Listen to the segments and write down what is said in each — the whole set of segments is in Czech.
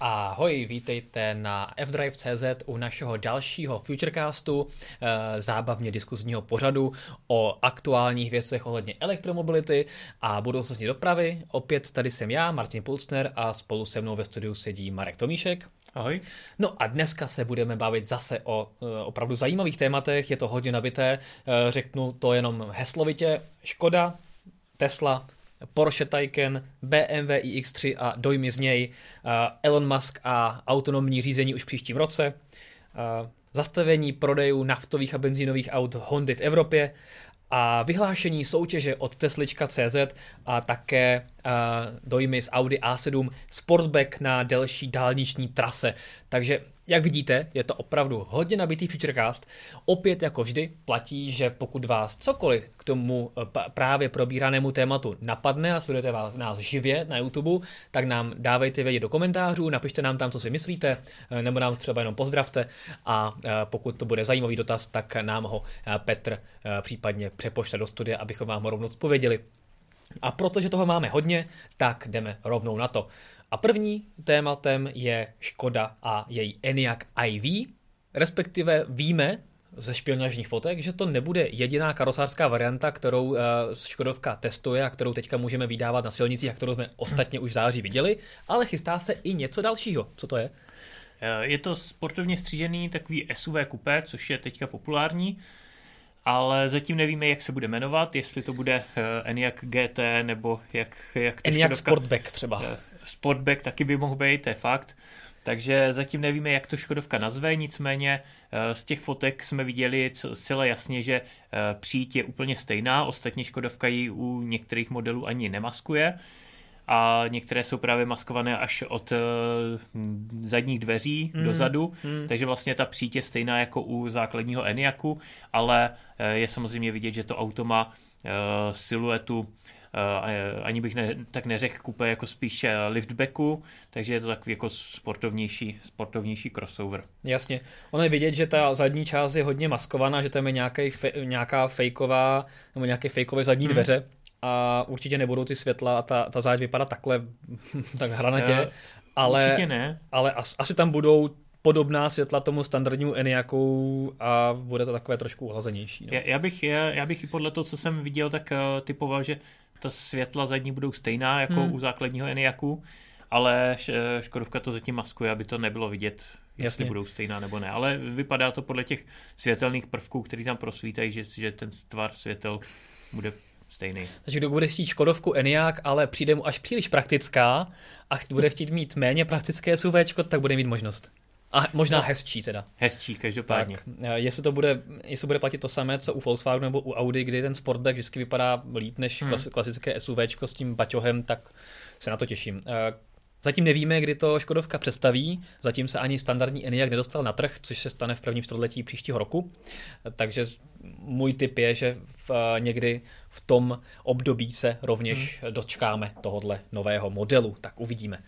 Ahoj, vítejte na fdrive.cz u našeho dalšího Futurecastu, eh, zábavně diskuzního pořadu o aktuálních věcech ohledně elektromobility a budoucnosti dopravy. Opět tady jsem já, Martin Pulsner a spolu se mnou ve studiu sedí Marek Tomíšek. Ahoj. No a dneska se budeme bavit zase o eh, opravdu zajímavých tématech, je to hodně nabité, eh, řeknu to jenom heslovitě. Škoda, Tesla, Porsche Taycan, BMW iX3 a dojmy z něj, Elon Musk a autonomní řízení už v příštím roce, zastavení prodejů naftových a benzínových aut Hondy v Evropě. A vyhlášení soutěže od Teslička.cz a také dojmy z Audi A7 Sportback na delší dálniční trase. Takže jak vidíte, je to opravdu hodně nabitý Futurecast. Opět jako vždy platí, že pokud vás cokoliv k tomu eh, právě probíranému tématu napadne a sledujete nás živě na YouTube, tak nám dávejte vědět do komentářů, napište nám tam, co si myslíte, eh, nebo nám třeba jenom pozdravte a eh, pokud to bude zajímavý dotaz, tak nám ho Petr případně přepošle do studia, abychom vám ho rovnou odpověděli. A protože toho máme hodně, tak jdeme rovnou na to. A první tématem je Škoda a její ENIAC iV, respektive víme ze špionážních fotek, že to nebude jediná karosářská varianta, kterou uh, Škodovka testuje a kterou teďka můžeme vydávat na silnicích a kterou jsme ostatně už v září viděli, ale chystá se i něco dalšího. Co to je? Eh, je to sportovně střížený takový SUV kupé, což je teďka populární, ale zatím nevíme, jak se bude jmenovat, jestli to bude uh, ENIAC GT nebo jak, jak to ENIAC Škodovka... Sportback třeba. Sportback taky by mohl být, to je fakt. Takže zatím nevíme, jak to Škodovka nazve, nicméně eh, z těch fotek jsme viděli zcela jasně, že eh, přijít je úplně stejná, ostatně Škodovka ji u některých modelů ani nemaskuje a některé jsou právě maskované až od eh, zadních dveří mm, dozadu, mm. takže vlastně ta přijít je stejná jako u základního Eniaku, ale je samozřejmě vidět, že to auto má siluetu ani bych ne, tak neřekl kupe jako spíš liftbacku, takže je to takový jako sportovnější, sportovnější crossover. Jasně. Ono je vidět, že ta zadní část je hodně maskovaná, že tam je nějaký, fe, nějaká fejková, nebo nějaké fejkové zadní hmm. dveře a určitě nebudou ty světla a ta, ta záď vypadá takhle tak hranatě. Uh, ale, určitě ne. Ale as, asi tam budou podobná světla tomu standardnímu Eniaku a bude to takové trošku uhlazenější. No. Já, já, bych, já, já bych i podle toho, co jsem viděl, tak uh, typoval, že ta světla zadní budou stejná jako hmm. u základního Eniaku, ale Škodovka to zatím maskuje, aby to nebylo vidět, jestli Jasně. budou stejná nebo ne. Ale vypadá to podle těch světelných prvků, které tam prosvítají, že, že ten tvar světel bude stejný. Takže kdo bude chtít Škodovku Eniak, ale přijde mu až příliš praktická a bude chtít mít méně praktické SUV, tak bude mít možnost. A možná hezčí teda. Hezčí, každopádně. Tak, eh, jestli to bude, jestli bude platit to samé, co u Volkswagenu nebo u Audi, kdy ten Sportback vždycky vypadá líp než hmm. klasické SUV s tím baťohem, tak se na to těším. Eh, zatím nevíme, kdy to Škodovka představí, zatím se ani standardní Enyaq nedostal na trh, což se stane v prvním čtvrtletí příštího roku, takže můj tip je, že v, eh, někdy v tom období se rovněž hmm. dočkáme tohohle nového modelu, tak uvidíme.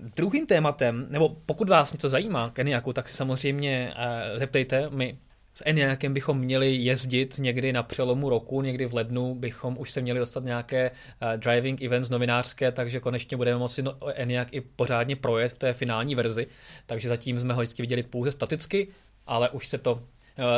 Druhým tématem, nebo pokud vás něco zajímá k Eniaku, tak si samozřejmě uh, zeptejte. My s Eniakem bychom měli jezdit někdy na přelomu roku, někdy v lednu bychom už se měli dostat nějaké uh, driving events novinářské, takže konečně budeme moci no, Eniak i pořádně projet v té finální verzi. Takže zatím jsme ho vždycky viděli pouze staticky, ale už se to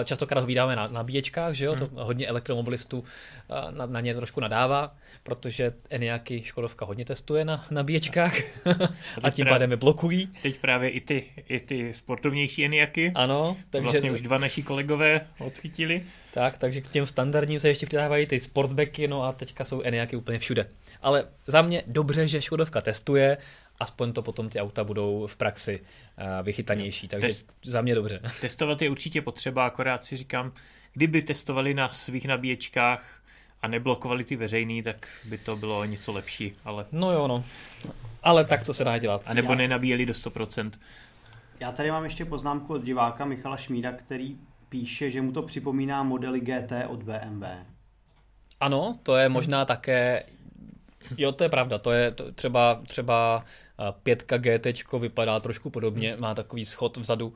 častokrát ho vydáme na nabíječkách, že jo, hmm. to hodně elektromobilistů eh, na, na ně trošku nadává, protože Eniaky Škodovka hodně testuje na nabíječkách a tím pádem je blokují. Teď právě i ty, i ty sportovnější Eniaky. Ano. Takže... Vlastně už dva naši kolegové odchytili. Tak, takže k těm standardním se ještě přidávají ty sportbacky, no a teďka jsou Eniaky úplně všude. Ale za mě dobře, že Škodovka testuje aspoň to potom ty auta budou v praxi uh, vychytanější, takže Test, za mě dobře. Testovat je určitě potřeba, akorát si říkám, kdyby testovali na svých nabíječkách a neblokovali ty veřejný, tak by to bylo něco lepší, ale... No jo, no. Ale tak to se dá dělat. A nebo Já... nenabíjeli do 100%. Já tady mám ještě poznámku od diváka Michala Šmída, který píše, že mu to připomíná modely GT od BMW. Ano, to je možná také Jo, to je pravda. To je to, třeba, třeba 5 GT vypadá trošku podobně, má takový schod vzadu.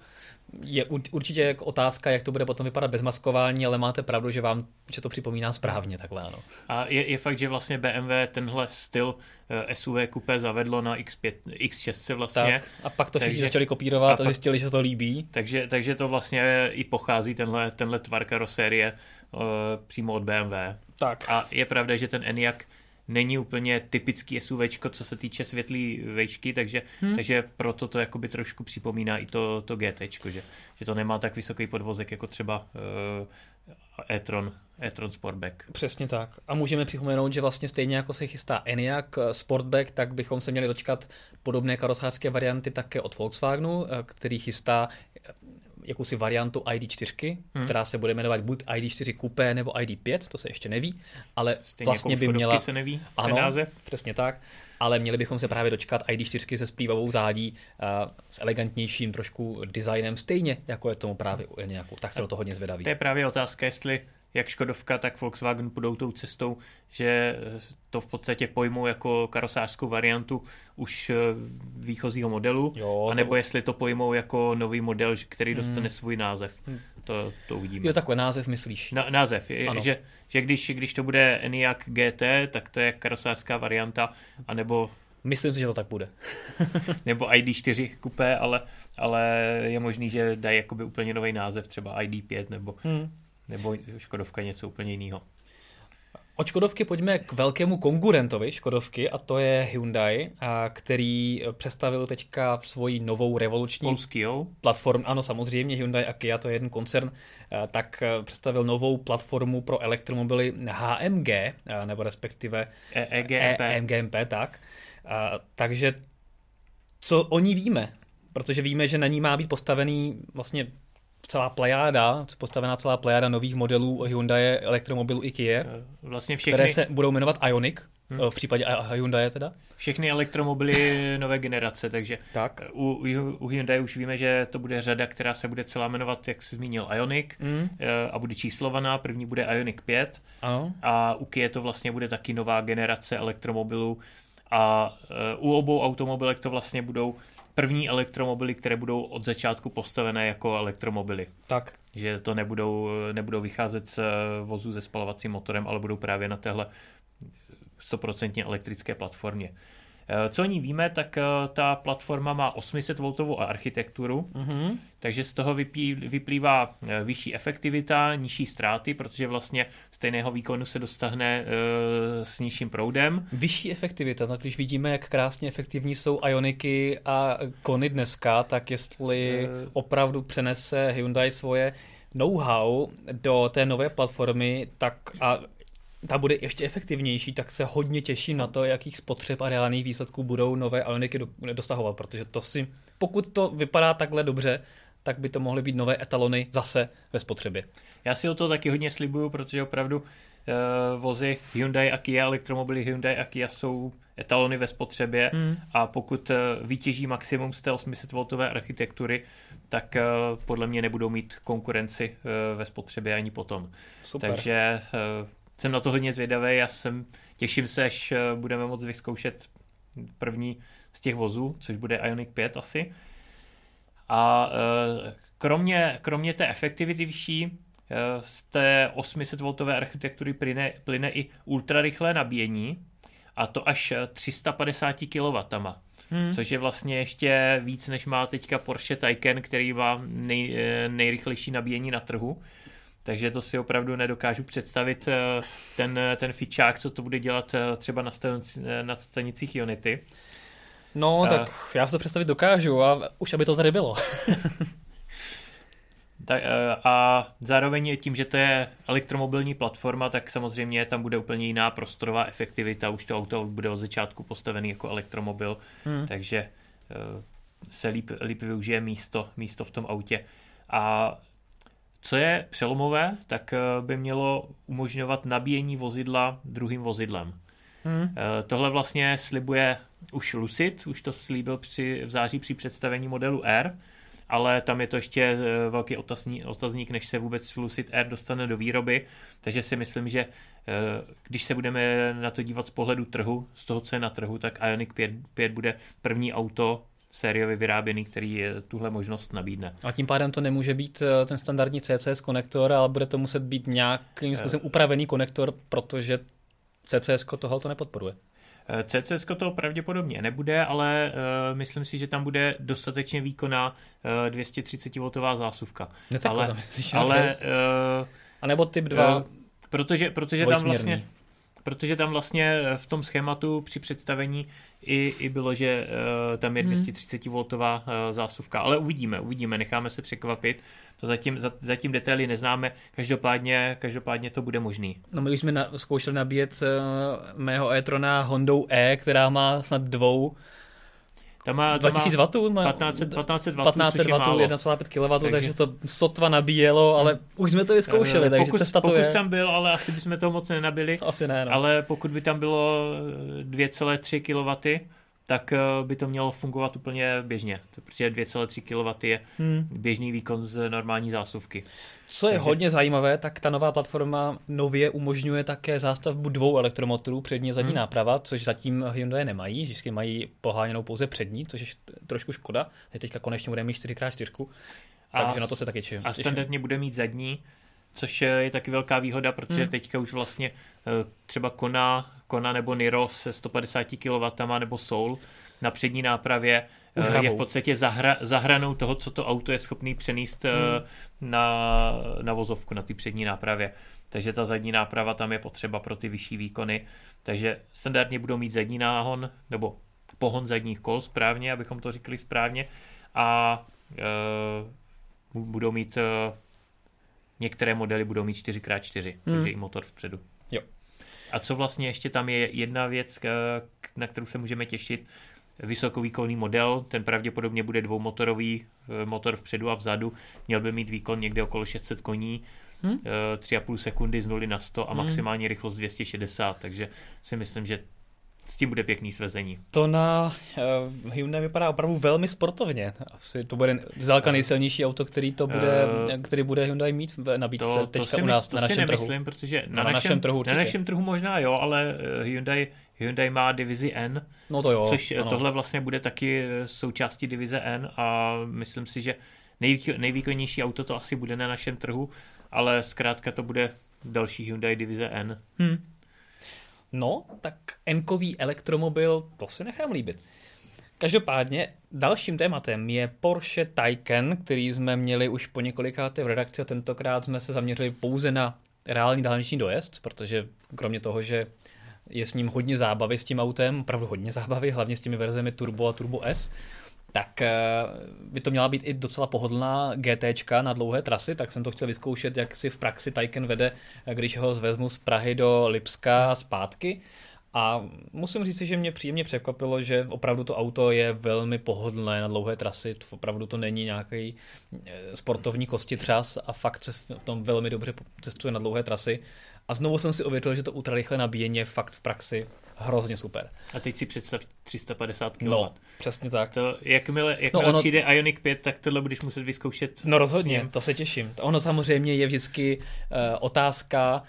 je určitě jako otázka, jak to bude potom vypadat bez maskování, ale máte pravdu, že vám že to připomíná správně takhle, ano. A je, je fakt, že vlastně BMW tenhle styl eh, SUV kupé zavedlo na X5, X6 vlastně. Tak, a pak to všichni začali kopírovat a, a zjistili, že se to líbí. Takže, takže to vlastně i pochází tenhle, tenhle tvar karosérie uh, přímo od BMW. Tak. A je pravda, že ten Enyaq není úplně typický SUV, co se týče světlý vejšky, takže, hmm. takže proto to jakoby trošku připomíná i to, to GT, že, že to nemá tak vysoký podvozek jako třeba uh, e-tron, e-tron Sportback. Přesně tak. A můžeme připomenout, že vlastně stejně jako se chystá Enyaq eh, Sportback, tak bychom se měli dočkat podobné karosářské varianty také od Volkswagenu, eh, který chystá jakousi variantu ID4, hmm. která se bude jmenovat buď ID4 Coupé nebo ID5, to se ještě neví, ale Stejně vlastně jako by měla... se neví ano, název. přesně tak, ale měli bychom se právě dočkat ID4 se splývavou zádí, uh, s elegantnějším trošku designem, stejně jako je tomu právě u nějakou. Tak se do toho hodně zvědaví. To je právě otázka, jestli jak Škodovka, tak Volkswagen půjdou tou cestou, že to v podstatě pojmou jako karosářskou variantu už eh, výchozího modelu, jo, anebo to... jestli to pojmou jako nový model, který dostane hmm. svůj název. Hmm. To, to uvidíme. Jo, takhle název myslíš. Na, název, je, že, že když, když to bude Enyaq GT, tak to je karosářská varianta, anebo Myslím si, že to tak bude. nebo ID4 kupé, ale, ale je možný, že dají jakoby úplně nový název, třeba ID5 nebo hmm. Nebo Škodovka je něco úplně jiného. Od Škodovky pojďme k velkému konkurentovi Škodovky a to je Hyundai, který představil teďka svoji novou revoluční Polský, platformu. Ano, samozřejmě Hyundai a Kia, to je jeden koncern, tak představil novou platformu pro elektromobily HMG, nebo respektive EGMP. EGMP, tak. Takže co o ní víme? Protože víme, že na ní má být postavený vlastně celá plejáda, postavená celá plejáda nových modelů Hyundai, elektromobilů i Kia, eh, vlastně všechny... které se budou jmenovat Ioniq, hmm. v případě Hyundai teda. Všechny elektromobily nové generace, takže tak. U, u Hyundai už víme, že to bude řada, která se bude celá jmenovat, jak jsi zmínil, Ioniq hmm. a bude číslovaná, první bude Ioniq 5 ano. a u Kia to vlastně bude taky nová generace elektromobilů a u obou automobilek to vlastně budou první elektromobily, které budou od začátku postavené jako elektromobily. Tak. Že to nebudou, nebudou vycházet z vozu se spalovacím motorem, ale budou právě na téhle 100% elektrické platformě. Eh, co o ní víme, tak eh, ta platforma má 800V architekturu, mm-hmm. takže z toho vyplývá eh, vyšší efektivita, nižší ztráty, protože vlastně stejného výkonu se dostane s nižším proudem. Vyšší efektivita, tak když vidíme, jak krásně efektivní jsou Ioniky a Kony dneska, tak jestli opravdu přenese Hyundai svoje know-how do té nové platformy, tak a ta bude ještě efektivnější, tak se hodně těším na to, jakých spotřeb a reálných výsledků budou nové Ioniky dostahovat, protože to si, pokud to vypadá takhle dobře, tak by to mohly být nové etalony zase ve spotřebě. Já si o to taky hodně slibuju, protože opravdu uh, vozy Hyundai a Kia, elektromobily Hyundai a Kia jsou etalony ve spotřebě hmm. a pokud uh, vytěží maximum z té 800V architektury, tak uh, podle mě nebudou mít konkurenci uh, ve spotřebě ani potom. Super. Takže uh, jsem na to hodně zvědavý, já jsem, těším se, až eh, budeme moct vyzkoušet první z těch vozů, což bude Ioniq 5 asi. A eh, kromě, kromě té efektivity vyšší, eh, z té 800V architektury plyne, plyne i ultrarychlé nabíjení, a to až 350 kW, hmm. což je vlastně ještě víc, než má teďka Porsche Taycan, který má nej, nejrychlejší nabíjení na trhu. Takže to si opravdu nedokážu představit eh, ten, ten fičák, co to bude dělat eh, třeba na, stanici, eh, na stanicích Unity. No, a... tak já si to představit dokážu a už aby to tady bylo. tak, a zároveň tím, že to je elektromobilní platforma, tak samozřejmě tam bude úplně jiná prostorová efektivita. Už to auto bude od začátku postavený jako elektromobil, hmm. takže se líp, líp využije místo, místo v tom autě. A co je přelomové, tak eh, by mělo umožňovat nabíjení vozidla druhým vozidlem. Hmm. Eh, tohle vlastně slibuje už Lucid, už to slíbil při, v září při představení modelu R, ale tam je to ještě eh, velký otazní, otazník, než se vůbec Lucid R dostane do výroby, takže si myslím, že když se budeme na to dívat z pohledu trhu, z toho, co je na trhu, tak Ioniq 5, 5 bude první auto sériově vyráběný, který tuhle možnost nabídne. A tím pádem to nemůže být eh, ten standardní CCS konektor, ale bude to muset být nějakým způsobem upravený konektor, protože CCS toho to nepodporuje. Eh, CCS to pravděpodobně nebude, ale uh, myslím si, že tam bude dostatečně výkonná uh, 230V zásuvka. No ale, ale uh, a nebo typ 2 uh, protože, protože tam vlastně protože tam vlastně v tom schématu při představení i, i bylo, že uh, tam je 230 V uh, zásuvka, ale uvidíme, uvidíme, necháme se překvapit. To zatím, zatím detaily neznáme, každopádně, každopádně to bude možný. No my už jsme na, zkoušeli nabíjet uh, mého e-trona Hondou E, která má snad dvou tam má, 2000 W? 1500, 1500 W, 1500 W, 1,5 kW, takže... takže to sotva nabíjelo, ale už jsme to vyzkoušeli, takže pokud, cesta to je. tam byl, ale asi bychom toho moc nenabili. Asi ne, no. Ale pokud by tam bylo 2,3 kW, tak eh, by to mělo fungovat úplně běžně, protože 2,3 kW je hmm. běžný výkon z normální zásuvky. Co je Takže... hodně zajímavé, tak ta nová platforma nově umožňuje také zástavbu dvou elektromotorů, přední a zadní hmm. náprava, což zatím Hyundai nemají, vždycky mají poháněnou pouze přední, což je trošku škoda. Teďka konečně budeme mít 4x4, takže na to se taky těším. A standardně bude mít zadní, což je taky velká výhoda, protože hmm. teďka už vlastně eh, třeba Kona, Kona nebo Niro se 150 kW nebo Soul na přední nápravě eh, je v podstatě zahra, zahranou toho, co to auto je schopný přenést eh, hmm. na, na vozovku, na ty přední nápravě. Takže ta zadní náprava tam je potřeba pro ty vyšší výkony. Takže standardně budou mít zadní náhon, nebo pohon zadních kol správně, abychom to řekli správně. A e, budou mít Některé modely budou mít 4x4, hmm. takže i motor vpředu. Jo. A co vlastně ještě tam je jedna věc, na kterou se můžeme těšit, vysokovýkonný model, ten pravděpodobně bude dvoumotorový, eh, motor vpředu a vzadu, měl by mít výkon někde okolo 600 koní, hmm? 3,5 sekundy z 0 na 100 a hmm. maximální rychlost 260, takže si myslím, že s tím bude pěkný svezení. To na uh, Hyundai vypadá opravdu velmi sportovně. Asi to bude zdaleka nejsilnější auto, který to bude, uh, který bude Hyundai mít v nabídce to, teďka to u nás, to na našem si nemyslím, trhu. protože na, na, našem, našem trhu určitě. Na našem trhu možná jo, ale eh, Hyundai, Hyundai má divizi N, no to jo, což ano. tohle vlastně bude taky součástí divize N a myslím si, že nejvýkonnější auto to asi bude na našem trhu, ale zkrátka to bude další Hyundai divize N. Hmm. No, tak enkový elektromobil, to si nechám líbit. Každopádně dalším tématem je Porsche Taycan, který jsme měli už po několikáté v redakci a tentokrát jsme se zaměřili pouze na reální dálniční dojezd, protože kromě toho, že je s ním hodně zábavy s tím autem, opravdu hodně zábavy, hlavně s těmi verzemi Turbo a Turbo S, tak eh, by to měla být i docela pohodlná GT na dlouhé trasy, tak jsem to chtěl vyzkoušet, jak si v praxi Taycan vede, když ho zvezmu z Prahy do Lipska a zpátky. A musím říct, že mě příjemně překvapilo, že opravdu to auto je velmi pohodlné na dlouhé trasy, opravdu to není nějaký eh, sportovní kostitřas a fakt se v tom velmi dobře cestuje na dlouhé trasy. A znovu jsem si ověřil, že to ultrarychlé nabíjení je fakt v praxi hrozně super. A teď si představ 350 kW. No, přesně tak. To, jakmile, jakmile no ono... přijde Ionic 5, tak tohle budeš muset vyzkoušet. No rozhodně, to se těším. Ono samozřejmě je vždycky uh, otázka,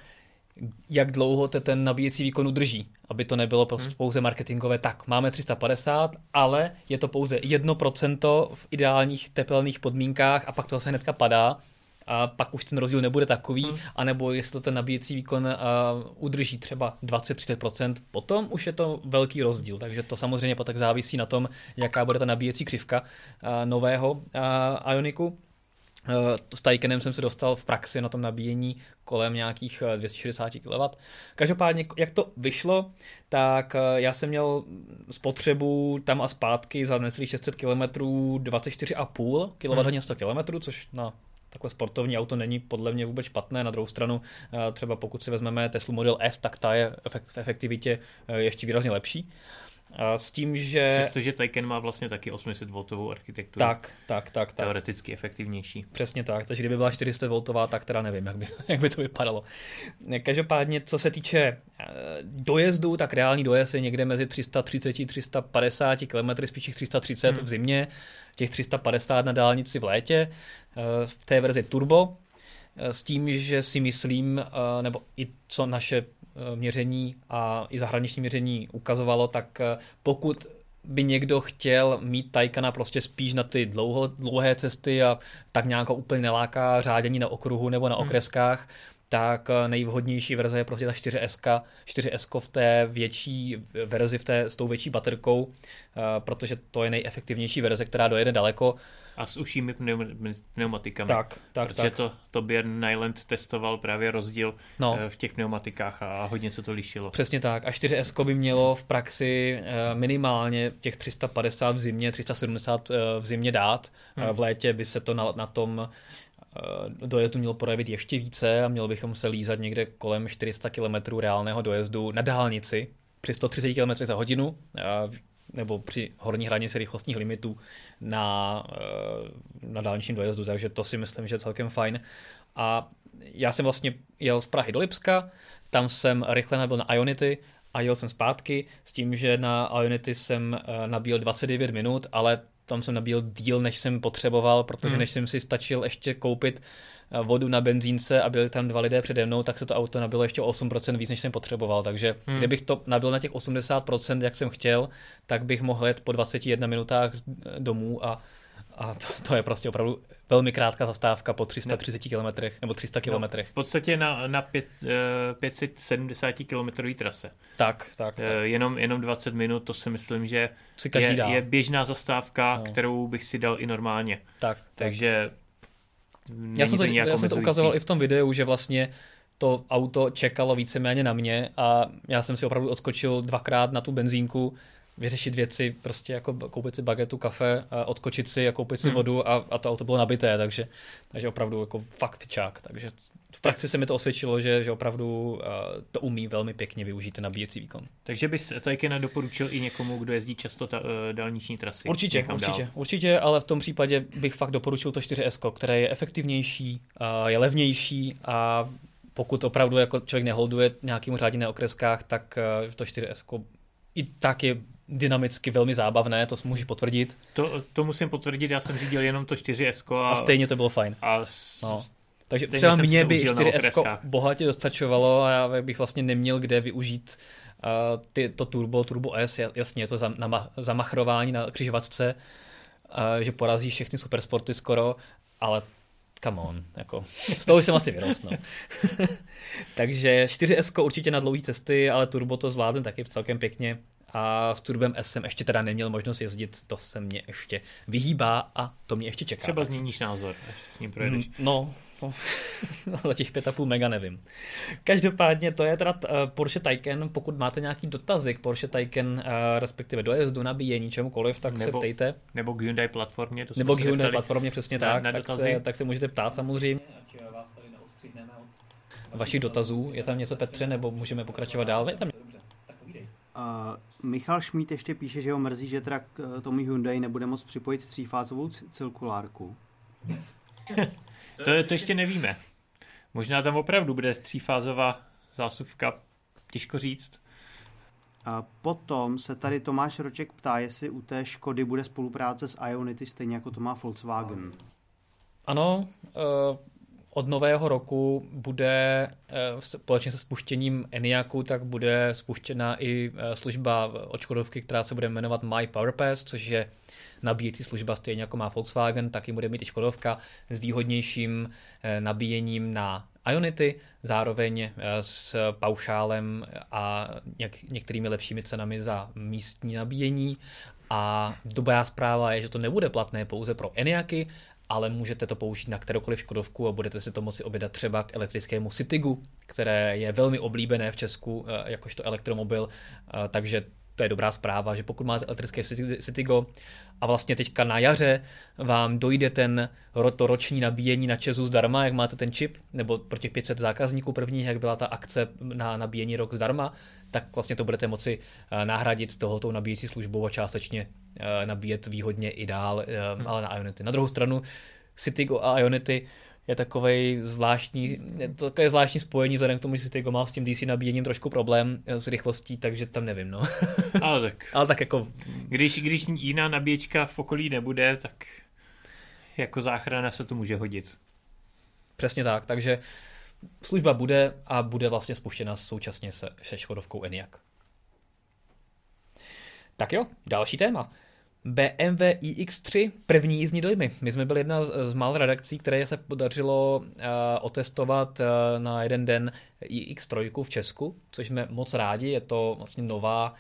jak dlouho te ten nabíjecí výkon udrží, aby to nebylo hmm. pouze marketingové, tak máme 350, ale je to pouze 1% v ideálních tepelných podmínkách a pak to zase hnedka padá a pak už ten rozdíl nebude takový, hmm. anebo jestli to ten nabíjecí výkon udrží třeba 20-30%, potom už je to velký rozdíl, takže to samozřejmě pak závisí na tom, jaká bude ta nabíjecí křivka nového Ioniku. S Taycanem jsem se dostal v praxi na tom nabíjení kolem nějakých 260 kW. Každopádně, jak to vyšlo, tak já jsem měl spotřebu tam a zpátky za necelých 600 km 24,5 kWh 100 km, což na takhle sportovní auto není podle mě vůbec špatné. Na druhou stranu, eh, třeba pokud si vezmeme Tesla Model S, tak ta je v efektivitě eh, ještě výrazně lepší. A s tím, že... Přestože Taycan má vlastně taky 800 V architekturu. Tak, tak, tak, tak. Teoreticky efektivnější. Přesně tak, takže kdyby byla 400 V, tak teda nevím, jak by, jak by to vypadalo. Každopádně, co se týče eh, dojezdu, tak reální dojezd je někde mezi 330 350 km, spíš 330 hmm. v zimě, těch 350 na dálnici v létě, eh, v té verzi turbo, eh, s tím, že si myslím, nebo i co naše měření a i zahraniční měření ukazovalo, tak pokud by někdo chtěl mít Taycana prostě spíš na ty dlouho, dlouhé cesty a tak nějak úplně neláká řádění na okruhu nebo na hmm. okreskách, tak eh, nejvhodnější verze je prostě ta 4S, 4S v té větší verzi, v té, s tou větší baterkou, eh, protože to je nejefektivnější verze, která dojede daleko. A s užšími pneumatikami. Tak, tak, Protože tak. to, to Björn Nyland testoval právě rozdíl no. Eh, v těch pneumatikách a hodně se to lišilo. Přesně tak. A 4S by mělo v praxi minimálně těch 350 v zimě, 370 v zimě dát. Hmm. V létě by se to na, na tom Eh, dojezdu měl projevit ještě více a měl bychom se lízat někde kolem 400 km reálného dojezdu na dálnici při 130 km za hodinu eh, nebo při horní hranici rychlostních limitů na, eh, na dálničním dojezdu, takže to si myslím, že je celkem fajn. A já jsem vlastně jel z Prahy do Lipska, tam jsem rychle nabil na Ionity a jel jsem zpátky s tím, že na Ionity jsem nabíl 29 minut, ale tam jsem nabíl díl, než jsem potřeboval, protože hmm. než jsem si stačil ještě koupit eh, vodu na benzínce a byli tam dva lidé přede mnou, tak se to auto nabilo ještě 8% víc, než jsem potřeboval. Takže hmm. kdybych to nabil na těch 80%, jak jsem chtěl, tak bych mohl jet po 21 minutách domů a a to, to je prostě opravdu velmi krátká zastávka po 330 km nebo 300 km. No, v podstatě na, na pět, 570 km trase. Tak, tak. tak. Jenom, jenom 20 minut, to si myslím, že si je, dá. je běžná zastávka, no. kterou bych si dal i normálně. Tak. Takže já jsem to, já jsem to ukazoval i v tom videu, že vlastně to auto čekalo víceméně na mě a já jsem si opravdu odskočil dvakrát na tu benzínku, vyřešit věci, prostě jako koupit si bagetu, kafe, a odkočit si a koupit si hmm. vodu a, a to auto bylo nabité, takže, takže opravdu jako fakt fičák. Takže v praxi se mi to osvědčilo, že, že opravdu to umí velmi pěkně využít ten nabíjecí výkon. Takže bys taky nedoporučil i někomu, kdo jezdí často ta, uh, dálniční trasy? Určitě, určitě, dál. určitě, ale v tom případě bych fakt doporučil to 4S, které je efektivnější, je levnější a pokud opravdu jako člověk neholduje nějakým řádně na okreskách, tak uh, to 4S i tak je dynamicky velmi zábavné, to můžeš potvrdit. To, to musím potvrdit, já jsem řídil jenom to 4S. A, a stejně to bylo fajn. A s... no. Takže třeba mě by 4S bohatě dostačovalo a já bych vlastně neměl kde využít uh, ty, to turbo, turbo S, jasně, je to za, na, zamachrování na křižovatce, uh, že porazí všechny supersporty skoro, ale come on, jako, z toho jsem asi vyrost, no. Takže 4S určitě na dlouhé cesty, ale turbo to zvládne taky celkem pěkně a s Turbem S jsem ještě teda neměl možnost jezdit, to se mě ještě vyhýbá a to mě ještě čeká. Třeba změníš názor, až se s ním projedeš. Mm, no, no za těch 5,5 mega nevím. Každopádně to je teda uh, Porsche Taycan, pokud máte nějaký dotazy k Porsche Taycan, uh, respektive dojezdu, nabíjení, čemukoliv, tak nebo, se ptejte. Nebo k Hyundai platformě. To nebo k Hyundai platformě, přesně na, tak, na tak, se, tak se můžete ptát samozřejmě. Vašich dotazů, je tam něco Petře, nebo můžeme pokračovat dál? Je tam Michal Šmít ještě píše, že ho mrzí, že teda k eh, tomu Hyundai nebude moct připojit třífázovou cirkulárku. to, to ještě nevíme. Možná tam opravdu bude třífázová zásuvka, těžko říct. A potom se tady Tomáš Roček ptá, jestli u té Škody bude spolupráce s Ionity stejně jako to má Volkswagen. Ano, uh od nového roku bude eh, společně se spuštěním Eniaku, tak bude spuštěna i eh, služba od Škodovky, která se bude jmenovat My PowerPass, což je nabíjecí služba stejně jako má Volkswagen, taky bude mít i Škodovka s výhodnějším eh, nabíjením na Ionity, zároveň s paušálem a něk- některými lepšími cenami za místní nabíjení. A dobrá zpráva je, že to nebude platné pouze pro Eniaky, ale můžete to použít na kteroukoliv Škodovku a budete si to moci objednat třeba k elektrickému Citygu, které je velmi oblíbené v Česku eh, jakožto elektromobil, eh, takže to je dobrá zpráva, že pokud máte elektrické Citygo a vlastně teďka na jaře vám dojde ten to roční nabíjení na Česu zdarma, jak máte ten čip, nebo pro těch 500 zákazníků první, jak byla ta akce na nabíjení rok zdarma, tak vlastně to budete moci eh, nahradit tohoto nabíjecí službou a částečně eh, nabíjet výhodně i dál, eh, hmm. ale na Ionity. Na druhou stranu Citygo a Ionity je takový zvláštní, je to takové zvláštní spojení, vzhledem k tomu, že Citygo má s tím DC nabíjením trošku problém s rychlostí, takže tam nevím, no. Ale tak. ale tak jako... Když, když jiná nabíječka v okolí nebude, tak jako záchrana se to může hodit. Přesně tak, takže služba bude a bude vlastně spuštěna současně se, se Škodovkou Eniak. Tak jo, další téma. BMW iX3, první jízdní dojmy. My jsme byli jedna z mála redakcí, které se podařilo uh, otestovat uh, na jeden den iX3 v Česku, což jsme moc rádi. Je to vlastně nová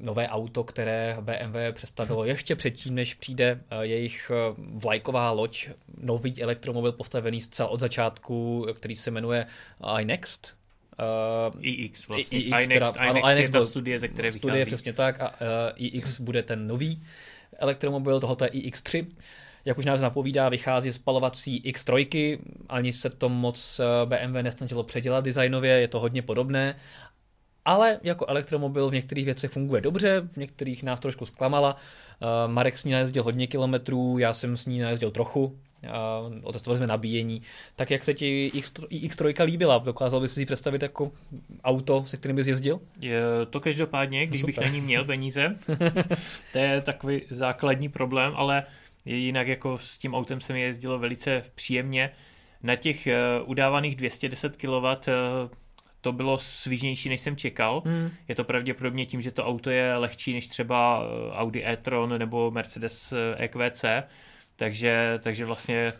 nové auto, které BMW představilo ještě předtím, než přijde uh, jejich vlajková loď, nový elektromobil postavený zcela od začátku, který se jmenuje iNext, Uh, iX vlastně. iX, iNext, teda, iNext, ano, iNext je ta studie, ze které studie, vychází. přesně tak. A uh, iX bude ten nový elektromobil, tohoto je iX3. Jak už název napovídá, vychází z spalovací X3, ani se to moc eh, BMW nesnažilo předělat designově, je to hodně podobné, ale jako elektromobil v některých věcech funguje dobře, v některých nás trošku zklamala. Eh, Marek s ní najezdil hodně kilometrů, já jsem s ní najezdil trochu, otestovali jsme nabíjení. Tak jak se ti X3 líbila? Dokázal bys si ji představit jako auto, se kterým bys jezdil? Je to každopádně, když Super. bych na ní měl peníze. to je takový základní problém, ale jinak jako s tím autem se mi jezdilo velice příjemně. Na těch uh, udávaných 210 kW uh, to bylo svížnější, než jsem čekal. Hmm. Je to pravděpodobně tím, že to auto je lehčí než třeba eh, Audi e-tron nebo Mercedes EQC, takže, takže vlastně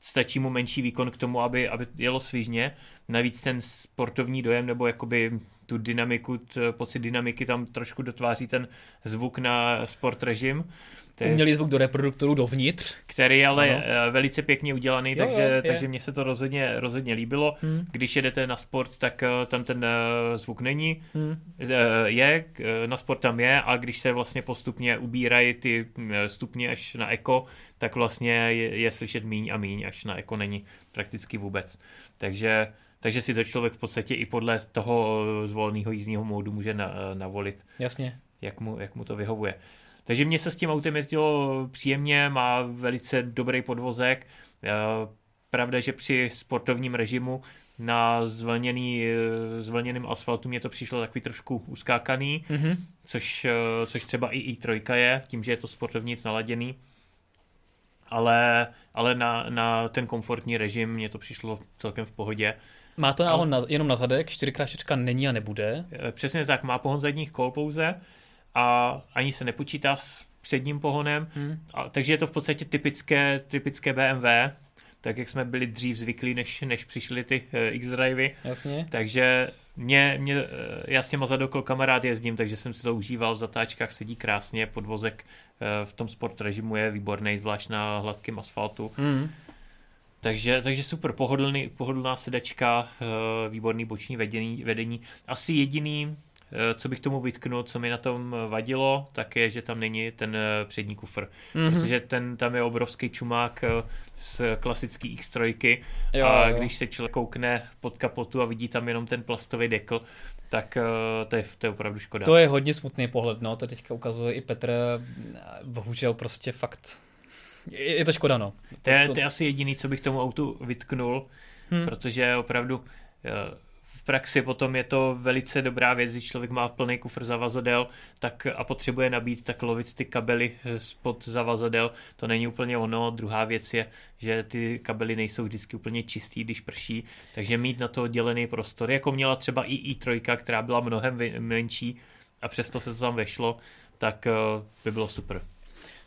stačí mu menší výkon k tomu, aby, aby jelo svížně. Navíc ten sportovní dojem nebo jakoby tu dynamiku, t, pocit dynamiky tam trošku dotváří ten zvuk na sport režim. Ty, Umělý zvuk do reproduktoru dovnitř. Který ale ano. je velice pěkně udělaný, jo, takže, jo, takže mně se to rozhodně, rozhodně líbilo. Hmm. Když jedete na sport, tak eh, tam ten eh, zvuk není. Hmm. Eh, je, na sport tam je a když se vlastně postupně ubírají ty stupně až na eko, tak vlastně je, je slyšet míň a míň, až na eko není prakticky vůbec. Takže takže si to člověk v podstatě i podle toho zvoleného jízdního módu může na, navolit. Jasně. Jak mu, jak mu to vyhovuje. Takže mě se s tím autem jezdilo příjemně, má velice dobrý podvozek. Pravda, že při sportovním režimu na zvlněný, zvlněným asfaltu mě to přišlo takový trošku uskákaný, mm-hmm. což, což třeba i i3 je, tím, že je to sportovnic naladěný. Ale, ale na, na ten komfortní režim mě to přišlo celkem v pohodě. Má to náhod na, jenom na zadek, 4x4 není a nebude. Přesně tak, má pohon zadních kol pouze a ani se nepočítá s předním pohonem, hmm. a, takže je to v podstatě typické, typické BMW, tak jak jsme byli dřív zvyklí, než, než přišly ty uh, X-drivey. Jasně. Takže mě, mě, uh, já s těma zadokol kamarád jezdím, takže jsem si to užíval, v zatáčkách sedí krásně, podvozek uh, v tom sport režimu je výborný, zvlášť na hladkém asfaltu. Hmm. Takže, takže super, pohodlný, pohodlná sedačka, výborný boční vedení, vedení. Asi jediný, Eh, co bych tomu vytknul, co mi na tom vadilo, tak je, že tam není ten eh, přední kufr. Mm-hmm. Protože ten tam je obrovský čumák eh, z klasický X3 jo, a jo. když se člověk koukne pod kapotu a vidí tam jenom ten plastový dekl, tak to je, to je opravdu škoda. To je hodně smutný pohled, no, to teďka ukazuje i Petr, bohužel prostě fakt, je, to škoda, no. To, je, to je asi jediný, co bych tomu autu vytknul, hmm. protože opravdu praxi potom je to velice dobrá věc, když člověk má plný kufr zavazadel tak a potřebuje nabít, tak lovit ty kabely spod zavazadel, to není úplně ono. Druhá věc je, že ty kabely nejsou vždycky úplně čistý, když prší, takže mít na to dělený prostor, jako měla třeba i i3, která byla mnohem menší a přesto se to tam vešlo, tak eh, by bylo super.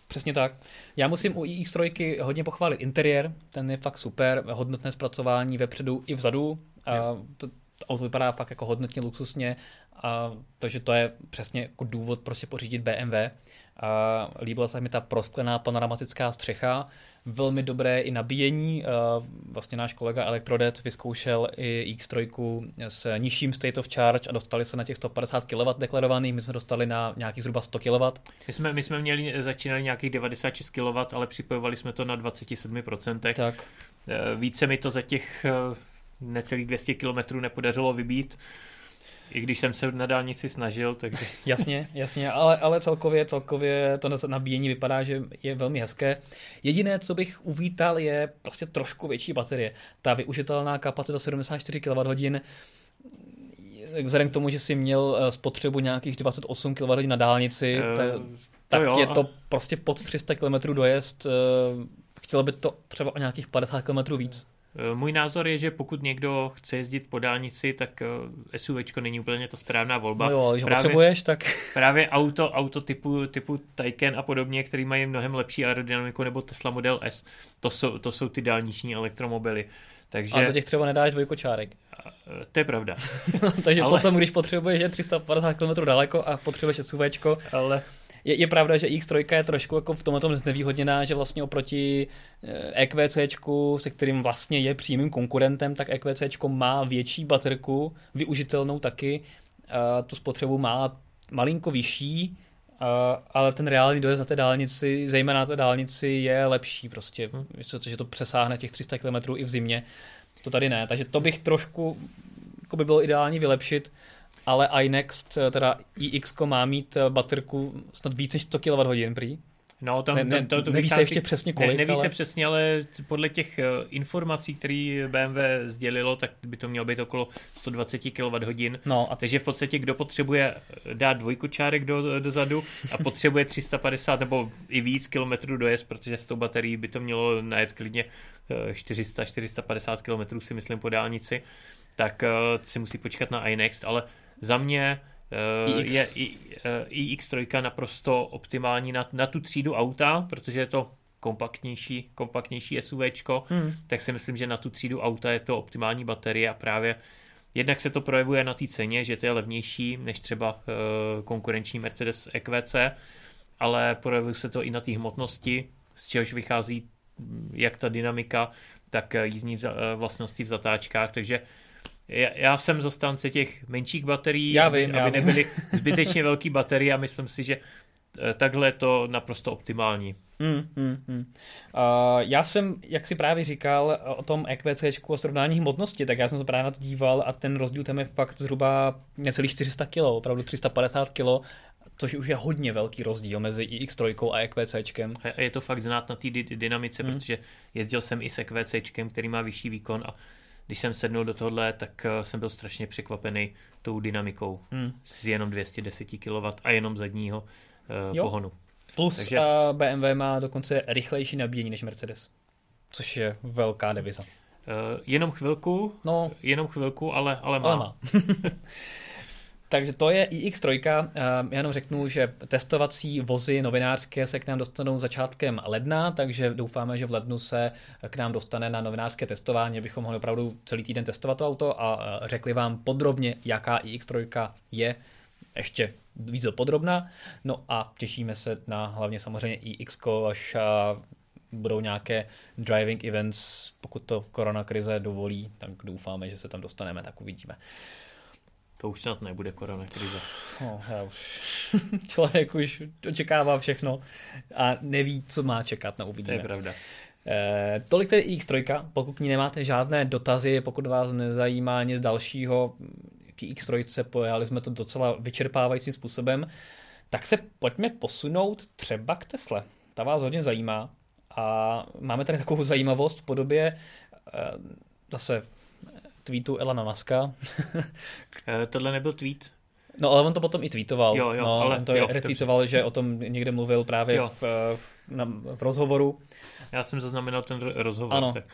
Přesně tak. Já musím u iX3 hodně pochválit interiér, ten je fakt super, hodnotné zpracování vepředu i vzadu. A to, auto vypadá fakt jako hodnotně luxusně, a, takže to je přesně jako důvod prostě pořídit BMW. A líbila se mi ta prosklená panoramatická střecha, velmi dobré i nabíjení. Vlastně náš kolega Electrodet vyzkoušel i X3 s nižším state of charge a dostali se na těch 150 kW deklarovaných, my jsme dostali na nějakých zhruba 100 kW. My jsme, my jsme měli, začínali nějakých 96 kW, ale připojovali jsme to na 27%. Tak. E, více mi to za těch e, necelých 200 km nepodařilo vybít, i když jsem se na dálnici snažil, takže... jasně, jasně, ale, ale celkově, celkově to nabíjení vypadá, že je velmi hezké. Jediné, co bych uvítal, je prostě trošku větší baterie. Ta využitelná kapacita 74 kWh vzhledem k tomu, že si měl eh, spotřebu nějakých 28 kWh na dálnici, uh, tak, tak jo, je to prostě pod 300 km dojezd. Eh, chtělo by to třeba o nějakých 50 km víc. Eh, můj názor je, že pokud někdo chce jezdit po dálnici, tak eh, SUV není úplně ta správná volba. No jo, když právě, potřebuješ, tak... Právě auto, auto typu, typu Taycan a podobně, který mají mnohem lepší aerodynamiku, nebo Tesla Model S, to jsou, to jsou ty dálniční elektromobily. Takže... Ale to těch třeba nedáš dvojkočárek. To je pravda. Takže ale... potom, když potřebuješ je 350 km daleko a potřebuješ SUV, ale je, je pravda, že X3 je trošku jako v tomhle znevýhodněná, že vlastně oproti EQC, eh, e se kterým vlastně je přímým konkurentem, tak EQC má větší baterku, využitelnou taky, tu spotřebu má malinko vyšší, ale ten reálný dojezd na té dálnici, zejména na té dálnici, je lepší prostě, hmm. že to přesáhne těch 300 km i v zimě. To tady ne, takže to bych trošku jako by bylo ideální vylepšit ale iNext, eh, teda iX má mít eh, baterku snad víc než 100 kWh prý. No, tam, ne, ne, to, to neví vychází, se ještě přesně kolik. Ne, neví ale... se přesně, ale podle těch uh, informací, které BMW sdělilo, tak by to mělo být okolo 120 kWh. No, a... Takže v podstatě, kdo potřebuje dát dvojkočárek do, dozadu a potřebuje 350 nebo i víc kilometrů dojezd, protože s tou baterií by to mělo najet klidně 400-450 km si myslím po dálnici, tak si musí počkat na iNext, ale za mě iX. je i, uh, iX3 naprosto optimální na, na tu třídu auta, protože je to kompaktnější, kompaktnější SUVčko, hmm. tak si myslím, že na tu třídu auta je to optimální baterie a právě jednak se to projevuje na té ceně, že to je levnější než třeba uh, konkurenční Mercedes EQC, ale projevuje se to i na té hmotnosti, z čehož vychází hm, jak ta dynamika, tak jízdní vlastnosti v zatáčkách, takže já jsem zastánce těch menších baterií, já vím, aby, já aby vím. nebyly zbytečně velké baterie a myslím si, že eh, takhle je to naprosto optimální. Mm, mm, mm. Uh, já jsem, jak si právě říkal o tom EQC o srovnání hmotnosti, tak já jsem se právě na to díval a ten rozdíl tam je fakt zhruba necelých 400 kg, opravdu 350 kg, což už je hodně velký rozdíl mezi X3 a EQC. A je to fakt znát na té dynamice, mm. protože jezdil jsem i s EQC, který má vyšší výkon a když jsem sednul do tohle, tak eh, jsem byl strašně překvapený tou dynamikou hmm. z jenom 210 kW a jenom zadního uh, pohonu. Plus Takže... uh, eh, BMW má dokonce rychlejší nabíjení než Mercedes, což je velká deviza. Uh, jenom chvilku, no, jenom chvilku, ale, ale má. Ale má. Takže to je iX3. Já jenom řeknu, že testovací vozy novinářské se k nám dostanou začátkem ledna, takže doufáme, že v lednu se k nám dostane na novinářské testování, abychom mohli opravdu celý týden testovat to auto a řekli vám podrobně, jaká iX3 je ještě víc podrobná. No a těšíme se na hlavně samozřejmě iX, až budou nějaké driving events, pokud to korona krize dovolí, tak doufáme, že se tam dostaneme, tak uvidíme. To už snad nebude korona krize. No, já už. Člověk už očekává všechno a neví, co má čekat, no uvidíme. To je pravda. Eh, tolik tedy X3, pokud k ní nemáte žádné dotazy, pokud vás nezajímá nic dalšího, k X3 pojali jsme to docela vyčerpávajícím způsobem, tak se pojďme posunout třeba k Tesle. Ta vás hodně zajímá a máme tady takovou zajímavost v podobě eh, zase tweetu Elana Muska. Eh, tohle nebyl tweet? No, ale on to potom i tweetoval. Jo, jo, no, ale, on to jo, retweetoval, dobře. že o tom někde mluvil právě v, v, na, v rozhovoru. Já jsem zaznamenal ten rozhovor. Ano. Tak.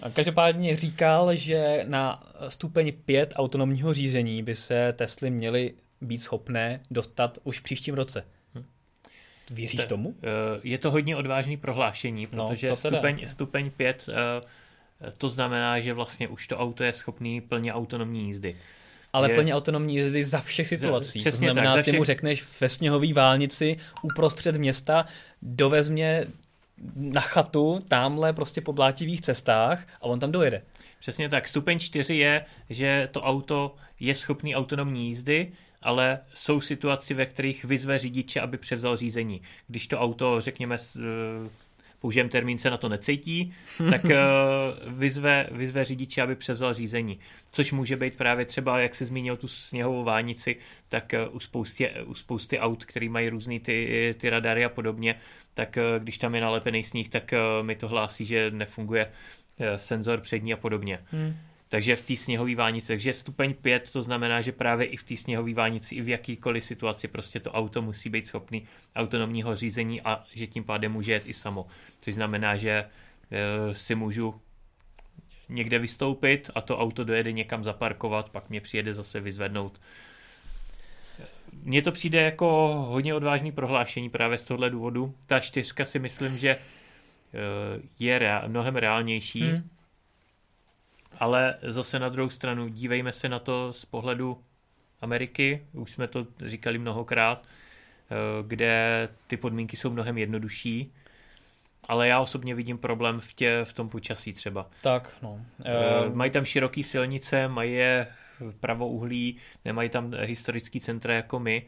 A každopádně říkal, že na stupeň 5 autonomního řízení by se Tesly měly být schopné dostat už v příštím roce. Hm. Věříš to, tomu? Eh, je to hodně odvážný prohlášení, no, protože no, stupeň, stupeň 5 to znamená, že vlastně už to auto je schopný plně autonomní jízdy. Ale že... plně autonomní jízdy za všech situací. Za, to znamená, tak, ty všech... mu řekneš ve sněhové válnici uprostřed města, dovez mě na chatu, tamhle prostě po blátivých cestách a on tam dojede. Přesně tak. Stupeň 4 je, že to auto je schopný autonomní jízdy, ale jsou situaci, ve kterých vyzve řidiče, aby převzal řízení. Když to auto, řekněme, použijem termín, se na to necítí, tak uh, vyzve, vyzve řidiče, aby převzal řízení. Což může být právě třeba, jak se zmínil tu sněhovou vánici, tak uh, u, spousty, u spousty aut, které mají různé ty, ty radary a podobně, tak uh, když tam je nalepený sníh, tak mi to hlásí, že nefunguje senzor přední a podobně. Hmm. Takže v té sněhové vánici, takže stupeň 5, to znamená, že právě i v té sněhové vánici, i v jakýkoliv situaci, prostě to auto musí být schopný autonomního řízení a že tím pádem může jet i samo. Což znamená, že e, si můžu někde vystoupit a to auto dojede někam zaparkovat, pak mě přijede zase vyzvednout. Mně to přijde jako hodně odvážný prohlášení právě z tohle důvodu. Ta čtyřka si myslím, že eh, je rea- mnohem reálnější, hmm. Ale zase na druhou stranu dívejme se na to z pohledu Ameriky, už jsme to říkali mnohokrát, eh, kde ty podmínky jsou mnohem jednodušší, ale já osobně vidím problém v, tě, v tom počasí třeba. Tak, no. E... Mají tam široké silnice, mají je pravouhlí, nemají tam historický centra jako my.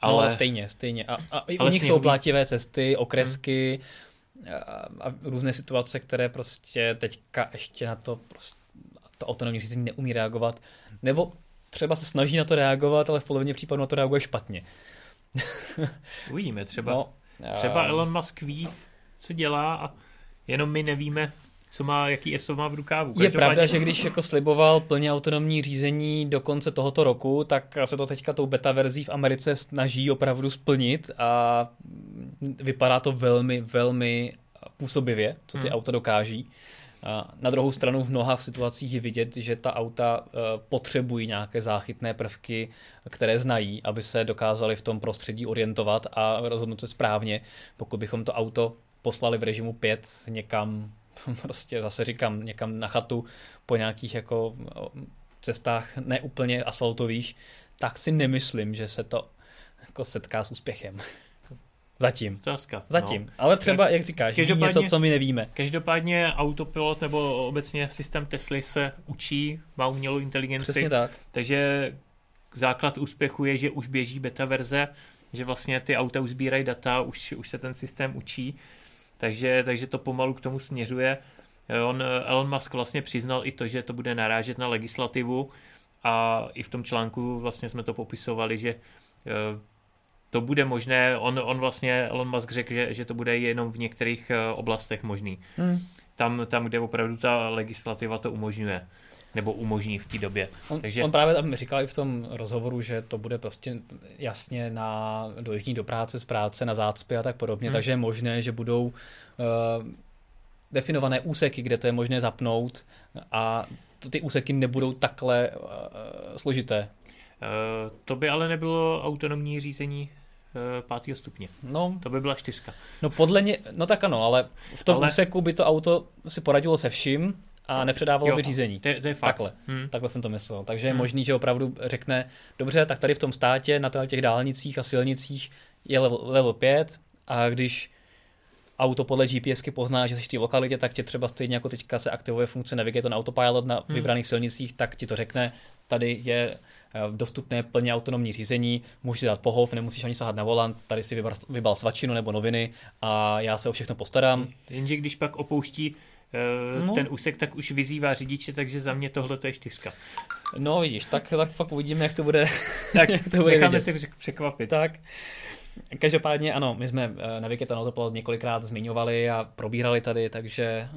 Ale, no, ale stejně, stejně. A, a i u nich jsou plativé cesty, okresky hmm. A, různé situace, které prostě teďka ještě na to prostě to autonomní řízení neumí reagovat. Nebo třeba se snaží na to reagovat, ale v polovině případů na to reaguje špatně. Uvidíme, třeba, no, třeba Elon Musk ví, co dělá a jenom my nevíme, co má, jaký ESO má v rukávu. Je pravda, že když jako sliboval plně autonomní řízení do konce tohoto roku, tak se to teďka tou beta verzí v Americe snaží opravdu splnit a vypadá to velmi, velmi působivě, co ty hmm. auta dokáží. Na druhou stranu v mnoha situacích je vidět, že ta auta e, potřebují nějaké záchytné prvky, které znají, aby se dokázali v tom prostředí orientovat a rozhodnout se správně. Pokud bychom to auto poslali v režimu 5 někam, prostě zase říkám, někam na chatu po nějakých jako cestách neúplně asfaltových, tak si nemyslím, že se to jako setká s úspěchem. Zatím. Otázka. Zatím. No. Ale třeba, jak říkáš, něco, co my nevíme. Každopádně autopilot nebo obecně systém Tesly se učí, má umělou inteligenci. Přesně tak. Takže základ úspěchu je, že už běží beta verze, že vlastně ty auta už sbírají data, už, už se ten systém učí, takže, takže to pomalu k tomu směřuje. On, Elon Musk vlastně přiznal i to, že to bude narážet na legislativu a i v tom článku vlastně jsme to popisovali, že eh, to bude možné, on, on vlastně, Elon Musk řekl, že, že to bude jenom v některých eh, oblastech možný. Hmm. Tam, tam, kde opravdu ta legislativa to umožňuje nebo umožní v té době. On, Takže... on právě tam říkal i v tom rozhovoru, že to bude prostě jasně na dojíždění do práce, z práce, na zácpy a tak podobně, hmm. takže je možné, že budou uh, definované úseky, kde to je možné zapnout a ty úseky nebudou takhle uh, složité. Uh, to by ale nebylo autonomní řízení pátého stupně. No, to by byla čtyřka. No podle ně, no tak ano, ale v tom ale... úseku by to auto si poradilo se vším a nepředávalo jo, by řízení. To to je fakt. Takhle, hmm. takhle jsem to myslel. Takže hmm. je možný, že opravdu řekne, dobře, tak tady v tom státě, na těch dálnicích a silnicích je level, level 5 a když auto podle GPSky pozná, že jsi v té lokalitě, tak tě třeba stejně jako teďka se aktivuje funkce Navigator na Autopilot na hmm. vybraných silnicích, tak ti to řekne, tady je Eh, dostupné plně autonomní řízení, můžeš si dát pohov, nemusíš ani sahat na volant, tady si vybral, vybral svačinu nebo noviny a já se o všechno postarám. Jenže když pak opouští no. ten úsek, tak už vyzývá řidiče, takže za mě tohle to je čtyřka. No vidíš, tak, tak pak uvidíme, jak to bude. Tak jak to bude necháme se překvapit. Tak. Každopádně ano, my jsme eh, na Wikita Autopilot několikrát zmiňovali a probírali tady, takže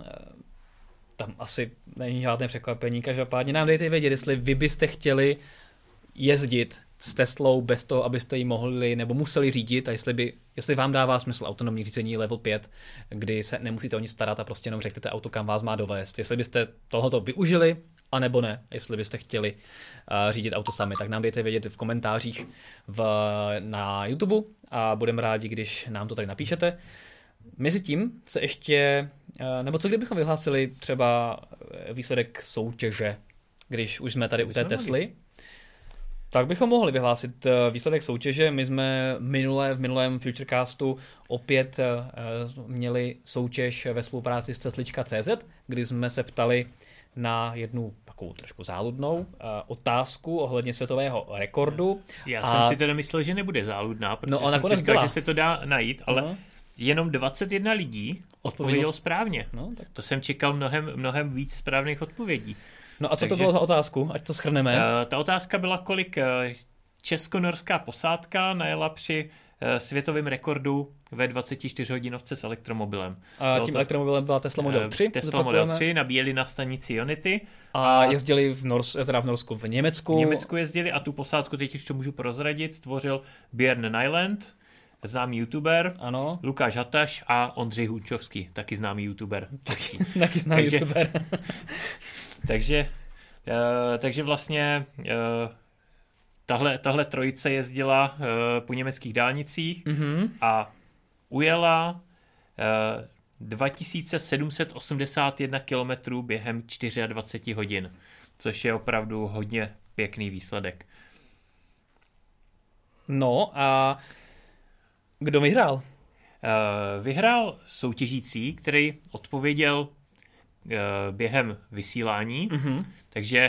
tam asi není žádné překvapení. Každopádně nám dejte vědět, jestli vy byste chtěli jezdit s Teslou bez toho, abyste ji mohli nebo museli řídit a jestli, by, jestli vám dává smysl autonomní řízení level 5, kdy se nemusíte o nic starat a prostě jenom řeknete auto, kam vás má dovést. Jestli byste tohoto využili, anebo ne, jestli byste chtěli uh, řídit auto sami, tak nám dejte vědět v komentářích v, na YouTube a budeme rádi, když nám to tady napíšete. Mezitím se ještě, uh, nebo co kdybychom vyhlásili třeba výsledek soutěže, když už jsme tady u té Tesly, tak bychom mohli vyhlásit eh, výsledek soutěže. My jsme minule, v minulém Futurecastu opět eh, měli soutěž ve spolupráci s Ceslička.cz, kdy jsme se ptali na jednu takovou trošku záludnou uh, otázku ohledně světového rekordu. Já a... jsem si teda myslel, že nebude záludná, protože no, jsem si říkal, že se to dá najít, ale uh-huh. jenom 21 lidí odpovědělo správně. No, tak... To jsem čekal mnohem, mnohem víc správných odpovědí. No a co Takže, to bylo za otázku, ať to schrneme? Uh, ta otázka byla, kolik uh, českonorská posádka najela při uh, světovém rekordu ve 24 hodinovce s elektromobilem. A tím to, elektromobilem byla Tesla Model 3. Tesla Model 3 nabíjeli na stanici Unity. A, a jezdili v, Nors, teda v Norsku, v Německu. V Německu jezdili a tu posádku, teď to můžu prozradit, tvořil Björn Nyland, známý youtuber, Ano, Lukáš Hataš a Ondřej Hůčovský, taky známý youtuber. taky, taky znám Takže- youtuber. Takže, eh, takže vlastně eh, tahle, tahle trojice jezdila eh, po německých dálnicích Mhm. a ujela eh, 2781 km během 24 hodin, což je opravdu hodně pěkný výsledek. No a kdo vyhrál? Vyhrál soutěžící, který odpověděl během vysílání, Mhm. takže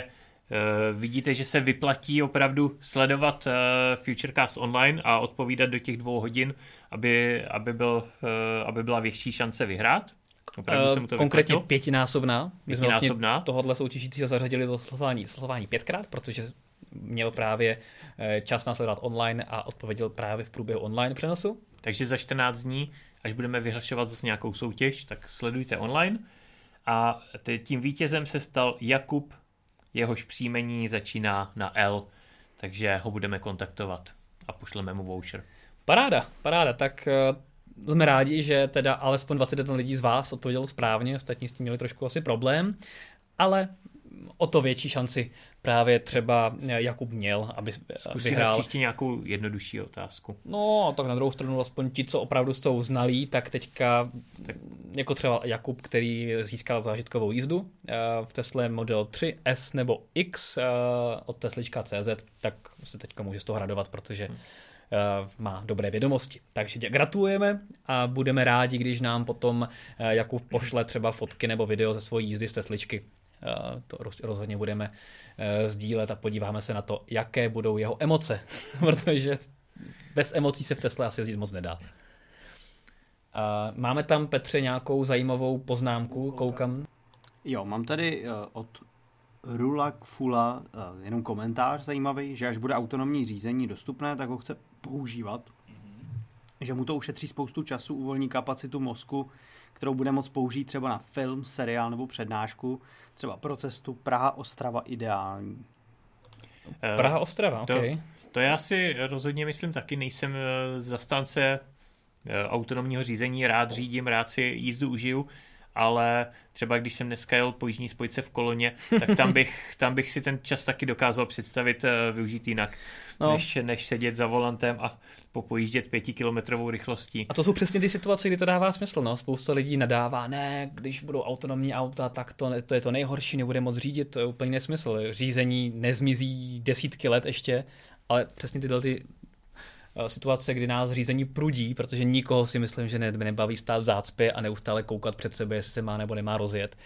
eh, vidíte, že se vyplatí opravdu sledovat eh, Futurecast online a odpovídat do těch dvou hodin, aby, aby, byl, eh, aby byla větší šance vyhrát. Opravdu to Eh, Konkrétně vyplatilo. pětinásobná. My jsme vlastně tohohle soutěžícího zařadili do sledování, sledování pětkrát, protože měl právě eh, čas následovat online a odpověděl právě v průběhu online přenosu. Takže za 14 dní, až budeme vyhlašovat zase nějakou soutěž, tak sledujte online. A tím vítězem se stal Jakub, jehož příjmení začíná na L, takže ho budeme kontaktovat a pošleme mu voucher. Paráda, paráda, tak eh, jsme rádi, že teda alespoň 21 lidí z vás odpovědělo správně, ostatní s tím měli trošku asi problém, ale o to větší šanci právě třeba Jakub měl, aby Zkusíme vyhrál. příště nějakou jednodušší otázku. No, tak na druhou stranu aspoň ti, co opravdu jsou znalí, tak teďka, tak jako třeba Jakub, který získal zážitkovou jízdu eh, v Tesle Model 3, S nebo X eh, od teslička.cz, tak se teďka může z toho radovat, protože eh, má dobré vědomosti. Takže gratulujeme a budeme rádi, když nám potom Jakub pošle třeba fotky nebo video ze svojí jízdy z Tesličky. Eh, To roz- rozhodně budeme eh, sdílet a podíváme se na to, jaké budou jeho emoce, protože bez emocí se v Tesle asi jezdit moc nedá. A máme tam, Petře, nějakou zajímavou poznámku, koukám. Jo, mám tady uh, od Rulak Fula jenom komentář zajímavý, že až bude autonomní řízení dostupné, tak ho chce používat. Že mu to ušetří spoustu času, uvolní kapacitu mozku, kterou bude moct použít třeba na film, seriál nebo přednášku, třeba pro cestu Praha-Ostrava ideální. Eh, Praha Ostrava, to-. To já si rozhodně myslím taky, nejsem eh, zastánce eh, autonomního řízení, rád řídím, rád si jízdu užiju, ale třeba když jsem dneska jel po jižní spojce v koloně, tak tam bych, tam bych si ten čas taky dokázal představit eh, využít jinak, No. než, než sedět za volantem a popojíždět pětikilometrovou rychlostí. A to jsou přesně ty situace, kdy to dává smysl. No. Spousta lidí nadává, ne, když budou autonomní auta, tak to, to je to nejhorší, nebude moc řídit, to je úplně nesmysl. Řízení nezmizí desítky let ještě, ale přesně tyhle ty situace, kdy nás řízení prudí, protože nikoho si myslím, že ne, nebaví stát v zácpě a neustále koukat před sebe, jestli se má nebo nemá rozjet.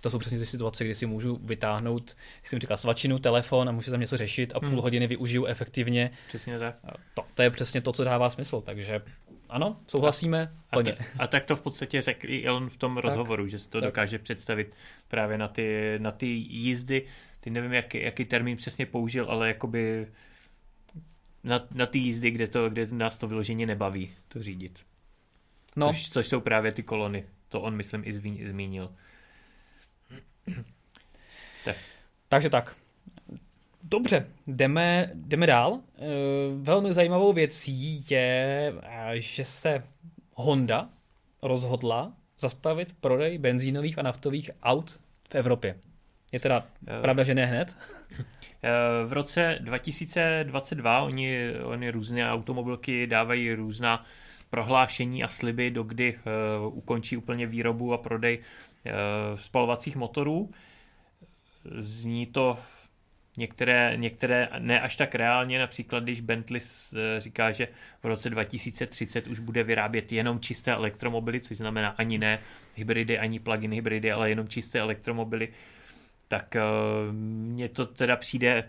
To jsou přesně ty situace, kdy si můžu vytáhnout, jak jsem říkal, svačinu, telefon a můžu tam něco řešit a půl Hmm. hodiny využiju efektivně. Přesně tak. A To, to je přesně to, co dává smysl, takže ano, souhlasíme A, plně. ta, a tak to v podstatě řekl i Elon v tom rozhovoru, že si to tak. dokáže představit právě na ty, na ty jízdy. Ty nevím, jaký, jaký termín přesně použil, ale jakoby na, na ty jízdy, kde, to, kde nás to vyloženě nebaví to řídit. No, Což, což jsou právě ty kolony. To on, myslím, i zví- zmínil. takže tak. Dobře, jdeme, jdeme dál. E, velmi zajímavou věcí je, e, že se Honda rozhodla zastavit prodej benzínových a naftových aut v Evropě. Je teda Eh, pravda, že ne hned? Eh, V roce 2022 oni, oni různé automobilky dávají různá prohlášení a sliby, dokdy uh, ukončí úplně výrobu a prodej uh, spalovacích motorů. Zní to některé, některé ne až tak reálně, například když Bentley eh, říká, že v roce 2030 už bude vyrábět jenom čisté elektromobily, což znamená ani ne hybridy, ani plug-in hybridy, ale jenom čisté elektromobily, tak eh, mně to teda přijde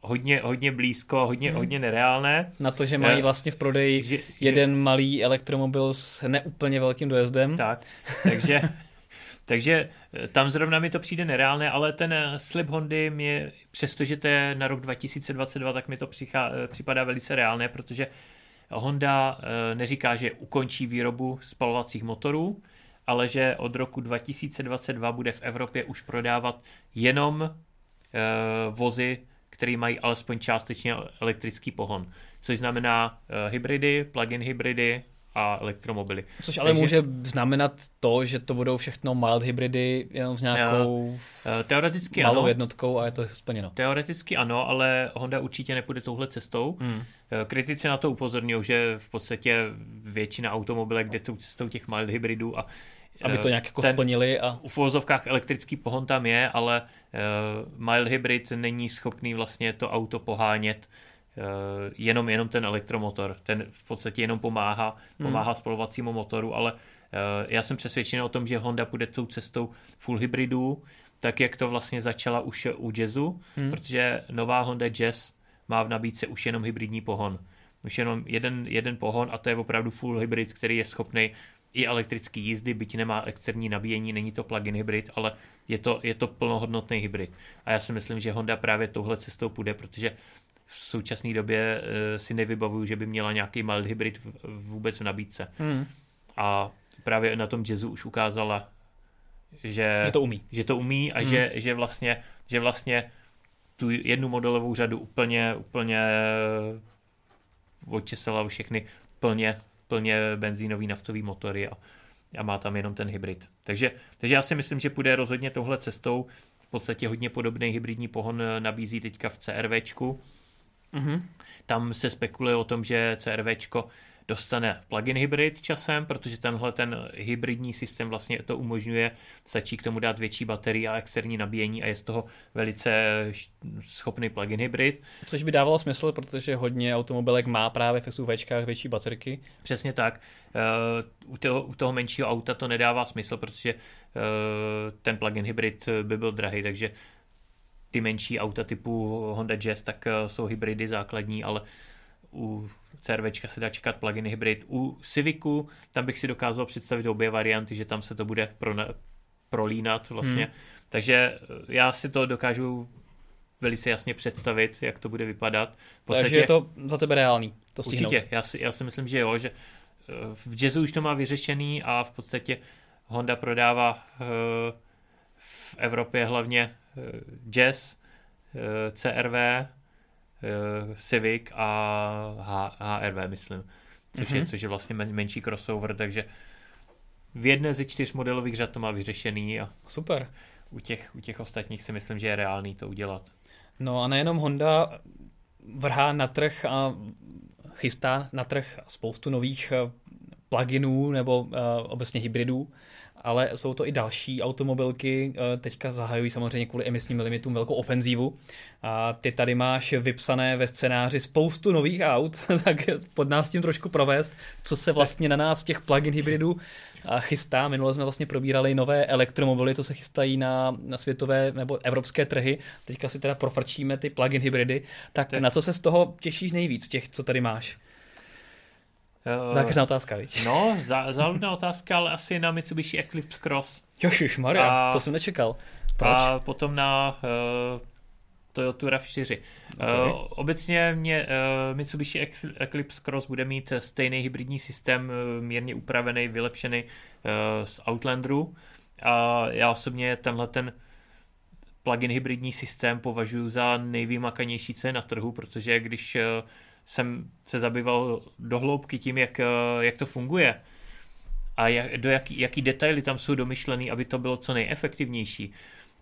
hodně, hodně blízko, hodně, Hmm. hodně nereálné. Na to, že mají Eh, vlastně v prodeji Že, jeden malý elektromobil s neúplně velkým dojezdem. Že, tak, takže, takže eh, tam zrovna mi to přijde nereálné, ale ten slib Hondy mě, přestože to je na rok 2022, tak mi to přichá, připadá velice reálné, protože Honda neříká, že ukončí výrobu spalovacích motorů, ale že od roku 2022 bude v Evropě už prodávat jenom eh, vozy, které mají alespoň částečně elektrický pohon. Což znamená uh, hybridy, plug-in hybridy, a elektromobily. Což ale Takže, může znamenat to, že to budou všechno mild hybridy jenom s nějakou eh, teoreticky malou ano. jednotkou a je to splněno. Teoreticky ano, ale Honda určitě nepůjde touhle cestou. Hmm. Kritici na to upozorňují, že v podstatě většina automobilek jde tou cestou těch mild hybridů a aby to nějak jako ten, splnili. A... V uvozovkách elektrický pohon tam je, ale uh, mild hybrid není schopný vlastně to auto pohánět uh, jenom, jenom ten elektromotor. Ten v podstatě jenom pomáhá, hmm. pomáhá spalovacímu motoru, ale uh, já jsem přesvědčen o tom, že Honda půjde tou cestou full hybridů, tak jak to vlastně začala už u Jazzu, hmm. protože nová Honda Jazz má v nabídce už jenom hybridní pohon. Už jenom jeden, jeden pohon a to je opravdu full hybrid, který je schopný i elektrický jízdy, byť nemá externí nabíjení, není to plug-in hybrid, ale je to, je to plnohodnotný hybrid. A já si myslím, že Honda právě touhle cestou půjde, protože v současné době uh, si nevybavuju, že by měla nějaký mild hybrid vůbec v nabídce. Hmm. A právě na tom jazzu už ukázala, že, že to umí. Že to umí a hmm. že, že, vlastně, že vlastně tu jednu modelovou řadu úplně, úplně odčesala všechny plně plně benzínový naftový motory a, a má tam jenom ten hybrid. Takže, takže já si myslím, že půjde rozhodně touhle cestou. V podstatě hodně podobný hybridní pohon nabízí teďka v CRVčku. Mm-hmm. Tam se spekuluje o tom, že CRVčko dostane plug-in hybrid časem, protože tenhle ten hybridní systém vlastně to umožňuje, stačí k tomu dát větší baterii a externí nabíjení a je z toho velice schopný plug-in hybrid. Což by dávalo smysl, protože hodně automobilek má právě v SUVčkách větší baterky. Přesně tak. Eh, u toho, u toho menšího auta to nedává smysl, protože eh, ten plug-in hybrid by byl drahý, takže ty menší auta typu Honda Jazz, tak eh, jsou hybridy základní, ale u CRVčka se dá čekat plug-in hybrid. U Civicu tam bych si dokázal představit obě varianty, že tam se to bude pro, prolínat vlastně. Hmm. Takže eh, já si to dokážu velice jasně představit, jak to bude vypadat. V podstatě, Takže je to za tebe reálný, to stihnout. Určitě, já si, já si myslím, že jo, že eh, v jazzu už to má vyřešený a v podstatě Honda prodává eh, v Evropě hlavně jazz, CRV, Civic a HRV, myslím, což, mm-hmm. je, mhm. což je vlastně men, menší crossover, takže v jedné ze čtyř modelových řad to má vyřešený a super. U těch, u těch ostatních si myslím, že je reálný to udělat. No a nejenom Honda vrhá na trh a chystá na trh spoustu nových eh, pluginů nebo uh, obecně hybridů, ale jsou to i další automobilky. Eh, teďka zahajují samozřejmě kvůli emisním limitům velkou ofenzívu. A ty tady máš vypsané ve scénáři spoustu nových aut, tak pod nás tím trošku provést, co se vlastně na nás těch plug-in hybridů chystá. Minule jsme vlastně probírali nové elektromobily, co se chystají na, na světové nebo evropské trhy. Teďka si teda profrčíme ty plug-in hybridy. Tak, tak na co se z toho těšíš nejvíc, těch, co tady máš? Uh, Zákeřná otázka, víš? No, záludná otázka, ale asi na Mitsubishi Eclipse Cross. Jožiš, Maria, to jsem nečekal. Proč? A potom na uh, Toyota RAV4. Okay. Uh, obecně mě uh, Mitsubishi Eclipse Cross bude mít stejný hybridní systém, uh, mírně upravený, vylepšený uh, z Outlanderu. A já osobně tenhle ten plug-in hybridní systém považuji za nejvýmakanější, co je na trhu, protože když uh, jsem se zabýval do hloubky tím, jak, eh, jak to funguje a jak, do jaký, jaký detaily tam jsou domyšlený, aby to bylo co nejefektivnější,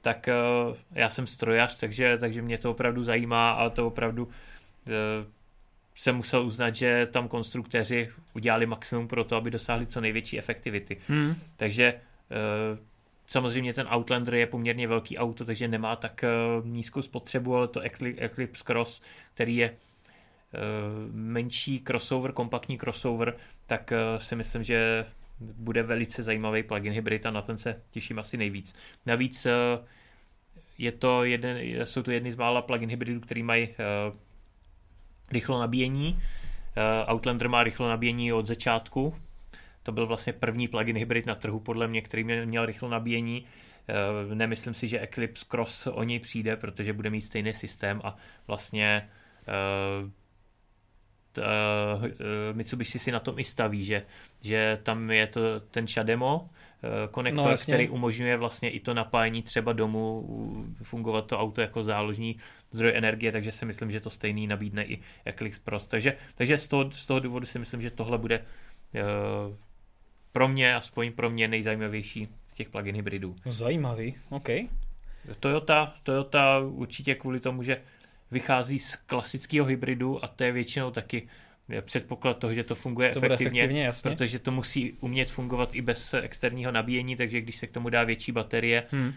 tak uh, já jsem strojař, takže, takže mě to opravdu zajímá a to opravdu uh, jsem musel uznat, že tam konstruktéři udělali maximum pro to, aby dosáhli co největší efektivity. Hmm. Takže samozřejmě ten Outlander je poměrně velký auto, takže nemá tak nízkou spotřebu, ale to Eclipse Cross, který je Eh, menší crossover, kompaktní crossover, tak eh, si myslím, že bude velice zajímavý plug-in hybrid a na ten se těším asi nejvíc. Navíc eh, je to jeden, jsou to jedny z mála plug-in hybridů, který mají rychlo nabíjení. Outlander má rychlo nabíjení od začátku. To byl vlastně první plug-in hybrid na trhu, podle mě, který měl rychlo nabíjení. Nemyslím si, že Eclipse Cross o něj přijde, protože bude mít stejný systém a vlastně uh, Mitsubishi si na tom i staví, že, že tam je to ten Shademo, konektor, no, který umožňuje vlastně i to napájení třeba domů, fungovat to auto jako záložní zdroj energie, takže si myslím, že to stejný nabídne i Eclipse Pro. Takže, takže z, toho, z toho důvodu si myslím, že tohle bude uh, pro mě, aspoň pro mě nejzajímavější z těch plug-in hybridů. Zajímavý, OK. Toyota, Toyota určitě kvůli tomu, že vychází z klasického hybridu a to je většinou taky předpoklad toho, že to funguje to efektivně, efektivně jasně. protože to musí umět fungovat i bez externího nabíjení, takže když se k tomu dá větší baterie, hmm.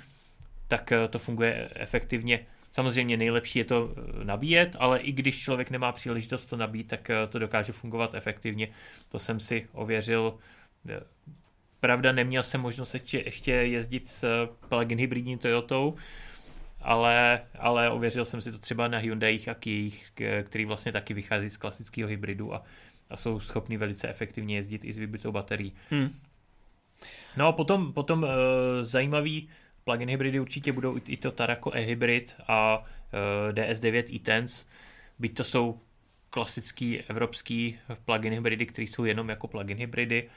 tak eh, to funguje efektivně. Samozřejmě nejlepší je to eh, nabíjet, ale i když člověk nemá příležitost to nabít, tak eh, to dokáže fungovat efektivně. To jsem si ověřil. Pravda, neměl jsem možnost ještě, ještě jezdit s plug-in hybridní Toyotou, ale, ale ověřil jsem si to třeba na Hyundai a Kia, který vlastně taky vychází z klasického hybridu a, a jsou schopni velice efektivně jezdit i s vybitou baterií. Hmm. No a potom, potom uh, zajímavý plug-in hybridy určitě budou i to Tarako e-hybrid a uh, DS9 e-Tense, byť to jsou klasický evropský plug-in hybridy, které jsou jenom jako plug-in hybridy,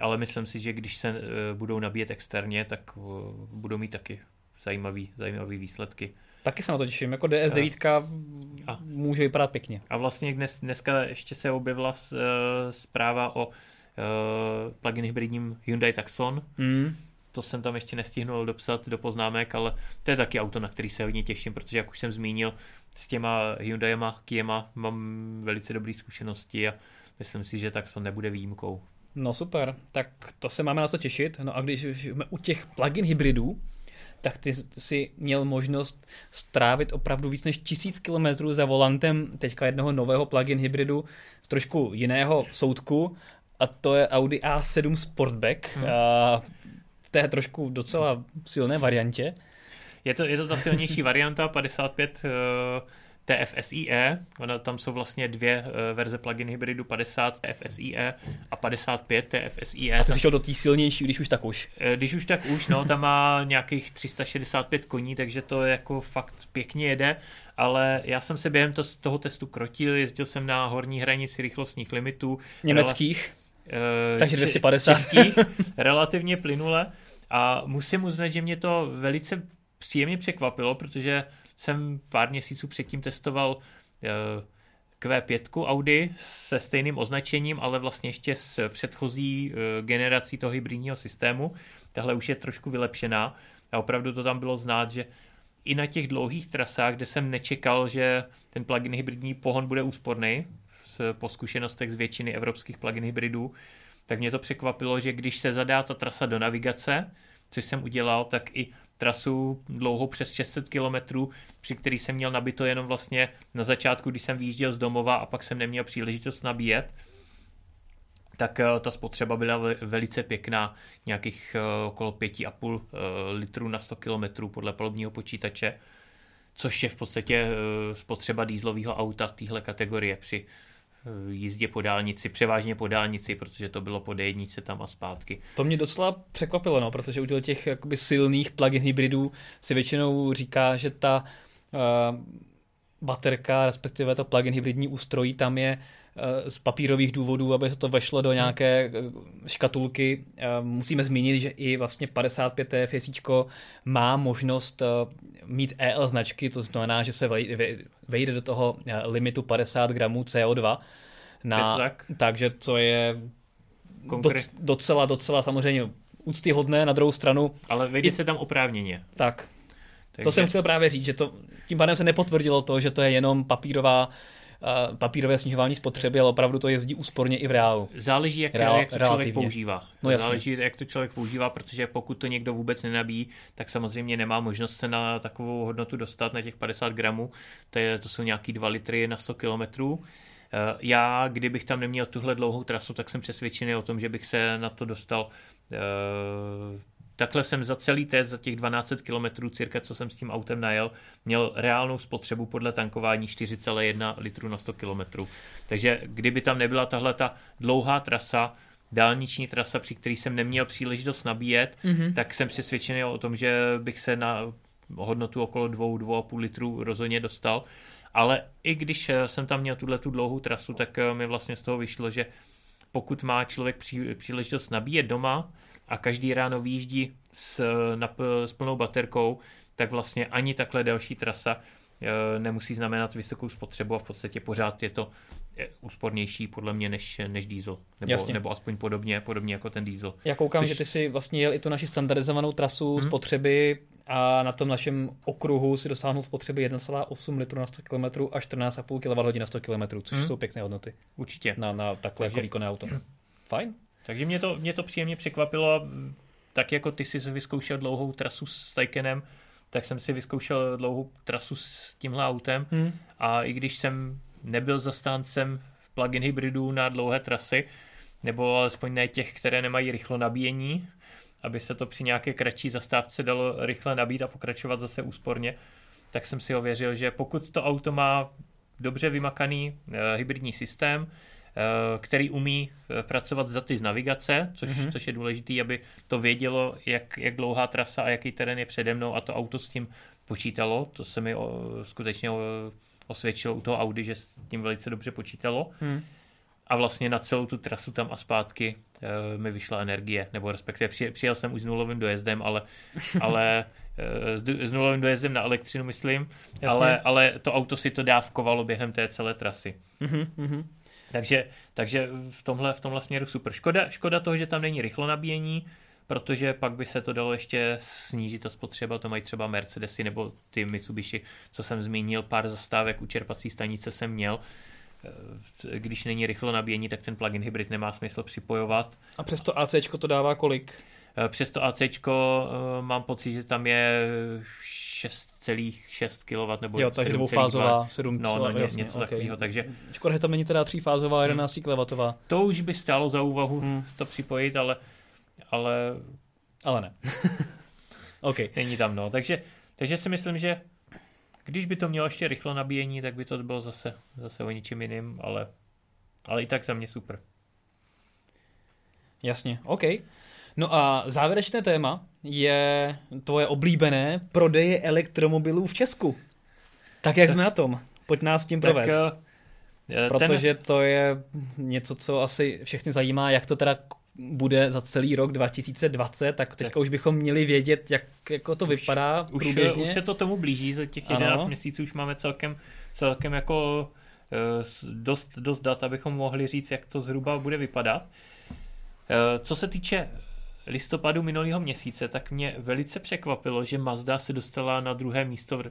ale myslím si, že když se uh, budou nabíjet externě, tak uh, budou mít taky zajímavý, zajímavý výsledky. Taky se na to těším, jako DS9 a, může vypadat pěkně. A vlastně dnes, dneska ještě se objevila uh, zpráva o uh, plug-in hybridním Hyundai Taxon. Mm. To jsem tam ještě nestihnul dopsat do poznámek, ale to je taky auto, na který se hodně těším, protože jak už jsem zmínil, s těma Hyundaiama, Kiema mám velice dobré zkušenosti a myslím si, že Taxon nebude výjimkou. No super, tak to se máme na co těšit. No a když jsme u těch plug-in hybridů, tak ty si měl možnost strávit opravdu víc než tisíc kilometrů za volantem teďka jednoho nového plug-in hybridu z trošku jiného soudku a to je Audi A7 Sportback. Hmm. A v té trošku docela silné variantě. Je to, je to ta silnější varianta, 55 uh TFSIe, ona, tam jsou vlastně dvě uh, verze plugin hybridu, 50 TFSIe a 55 TFSIe. A ty jsi šel do té silnější, když už tak už. Uh, když už tak už, no, tam má nějakých 365 koní, takže to jako fakt pěkně jede, ale já jsem se během to, toho testu krotil, jezdil jsem na horní hranici rychlostních limitů. Německých? Uh, takže 250. Českých, relativně plynule a musím uznat, že mě to velice příjemně překvapilo, protože jsem pár měsíců předtím testoval eh, Q5 Audi se stejným označením, ale vlastně ještě s předchozí eh, generací toho hybridního systému. Tahle už je trošku vylepšená a opravdu to tam bylo znát, že i na těch dlouhých trasách, kde jsem nečekal, že ten plug-in hybridní pohon bude úsporný, po zkušenostech z většiny evropských plug-in hybridů, tak mě to překvapilo, že když se zadá ta trasa do navigace, což jsem udělal, tak i trasu dlouhou přes 600 km, při který jsem měl nabito jenom vlastně na začátku, když jsem vyjížděl z domova a pak jsem neměl příležitost nabíjet, tak eh, ta spotřeba byla velice pěkná, nějakých eh, okolo 5,5 eh, litrů na 100 km podle palubního počítače, což je v podstatě spotřeba dýzlového auta téhle kategorie při jízdě po dálnici, převážně po dálnici, protože to bylo po D1 tam a zpátky. To mě docela překvapilo, no, protože u těch jakoby silných plug-in hybridů se většinou říká, že ta uh, baterka, respektive to plug-in hybridní ústrojí tam je uh, z papírových důvodů, aby se to vešlo do nějaké škatulky. Uh, musíme zmínit, že i vlastně 55 TFSI má možnost mít EL značky, to znamená, že se vejde do toho eh, limitu 50 gramů CO2. Na, tak. Takže to je Konkrét... docela, docela samozřejmě úctyhodné na druhou stranu. Ale vejde i... se tam oprávněně. Tak. Takže... To jsem chtěl právě říct, že to, tím pádem se nepotvrdilo to, že to je jenom papírová papírové snižování spotřeby, ale opravdu to jezdí úsporně i v reálu. Záleží, jak, Reál, jak to relativně. člověk používá. No, Záleží, jak to člověk používá, protože pokud to někdo vůbec nenabíjí, tak samozřejmě nemá možnost se na takovou hodnotu dostat, na těch 50 gramů. To, je, to jsou nějaký 2 litry na 100 kilometrů. Eh, já, kdybych tam neměl tuhle dlouhou trasu, tak jsem přesvědčený o tom, že bych se na to dostal eh, takhle jsem za celý test, za těch 12 km cirka, co jsem s tím autem najel, měl reálnou spotřebu podle tankování 4,1 litru na 100 km. Takže kdyby tam nebyla tahle ta dlouhá trasa, dálniční trasa, při který jsem neměl příležitost nabíjet, mm-hmm. tak jsem přesvědčený o tom, že bych se na hodnotu okolo 2-2,5 litrů rozhodně dostal. ale i když eh, jsem tam měl tuhle tu dlouhou trasu, tak eh, mi vlastně z toho vyšlo, že pokud má člověk pří, příležitost nabíjet doma a každý ráno výjíždí s, na, s plnou baterkou, tak vlastně ani takhle další trasa eh, nemusí znamenat vysokou spotřebu a v podstatě pořád je to úspornější podle mě než, než diesel. Nebo, nebo aspoň podobně, podobně jako ten diesel. Já koukám, Což... že ty si vlastně jel i tu naši standardizovanou trasu hmm. spotřeby a na tom našem okruhu si dosáhnul spotřeby 1,8 litru na 100 km a 14,5 kWh na 100 km, což hmm. jsou pěkné hodnoty. Určitě. Na, na takhle Takže... jako výkonné auto. Fajn. Takže mě to, mě to příjemně překvapilo, tak jako ty jsi vyzkoušel dlouhou trasu s Taycanem, tak jsem si vyzkoušel dlouhou trasu s tímhle autem hmm. a i když jsem nebyl zastáncem plug-in hybridů na dlouhé trasy, nebo alespoň ne těch, které nemají rychlo nabíjení, aby se to při nějaké kratší zastávce dalo rychle nabít a pokračovat zase úsporně, tak jsem si ověřil, že pokud to auto má dobře vymakaný e, hybridní systém, který umí e, pracovat za ty z navigace, což, mm-hmm. což je důležité, aby to vědělo, jak, jak dlouhá trasa a jaký terén je přede mnou a to auto s tím počítalo. To se mi o, skutečně o, osvědčilo u toho Audi, že s tím velice dobře počítalo. Mm. A vlastně na celou tu trasu tam a zpátky uh, mi vyšla energie, nebo respektive přijel, přijel jsem už s nulovým dojezdem, ale, ale s, s nulovým dojezdem na elektřinu, myslím, ale, ale to auto si to dávkovalo během té celé trasy. Mm-hmm. Takže, takže v, tomhle, v tomhle směru super. Škoda, škoda toho, že tam není rychlo nabíjení, protože pak by se to dalo ještě snížit ta spotřeba, to mají třeba Mercedesy nebo ty Mitsubishi, co jsem zmínil, pár zastávek u čerpací stanice jsem měl, Eh, když není rychlo nabíjení, tak ten plug-in hybrid nemá smysl připojovat. A přesto AC to dává kolik? Eh, přes to AC eh, mám pocit, že tam je 6,6 kW nebo Jo, takže dvoufázová, 7 No, no jasně, něco okay. takového, takže... Škoda, že tam není teda třífázová, 11 hmm. kW. To už by stálo za úvahu hmm. to připojit, ale... Ale, ale ne. OK. Není tam, no. Takže, takže si myslím, že když by to mělo ještě rychlo nabíjení, tak by to bylo zase, zase o ničem jiným, ale, ale i tak za mě super. Jasně, OK. No a závěrečné téma je tvoje oblíbené prodeje elektromobilů v Česku. Tak jak jsme na tom? Pojď nás tím provést. Tak, uh, Protože to je něco, co asi všechny zajímá, jak to teda bude za celý rok 2020, tak teďka tak. už bychom měli vědět, jak jako to už, vypadá už, průběžně. Už se to tomu blíží, za těch 11 ano. měsíců už máme celkem, celkem jako uh, dost, dost dat, abychom mohli říct, jak to zhruba bude vypadat. Co se týče listopadu minulého měsíce, tak mě velice překvapilo, že Mazda se dostala na druhé místo v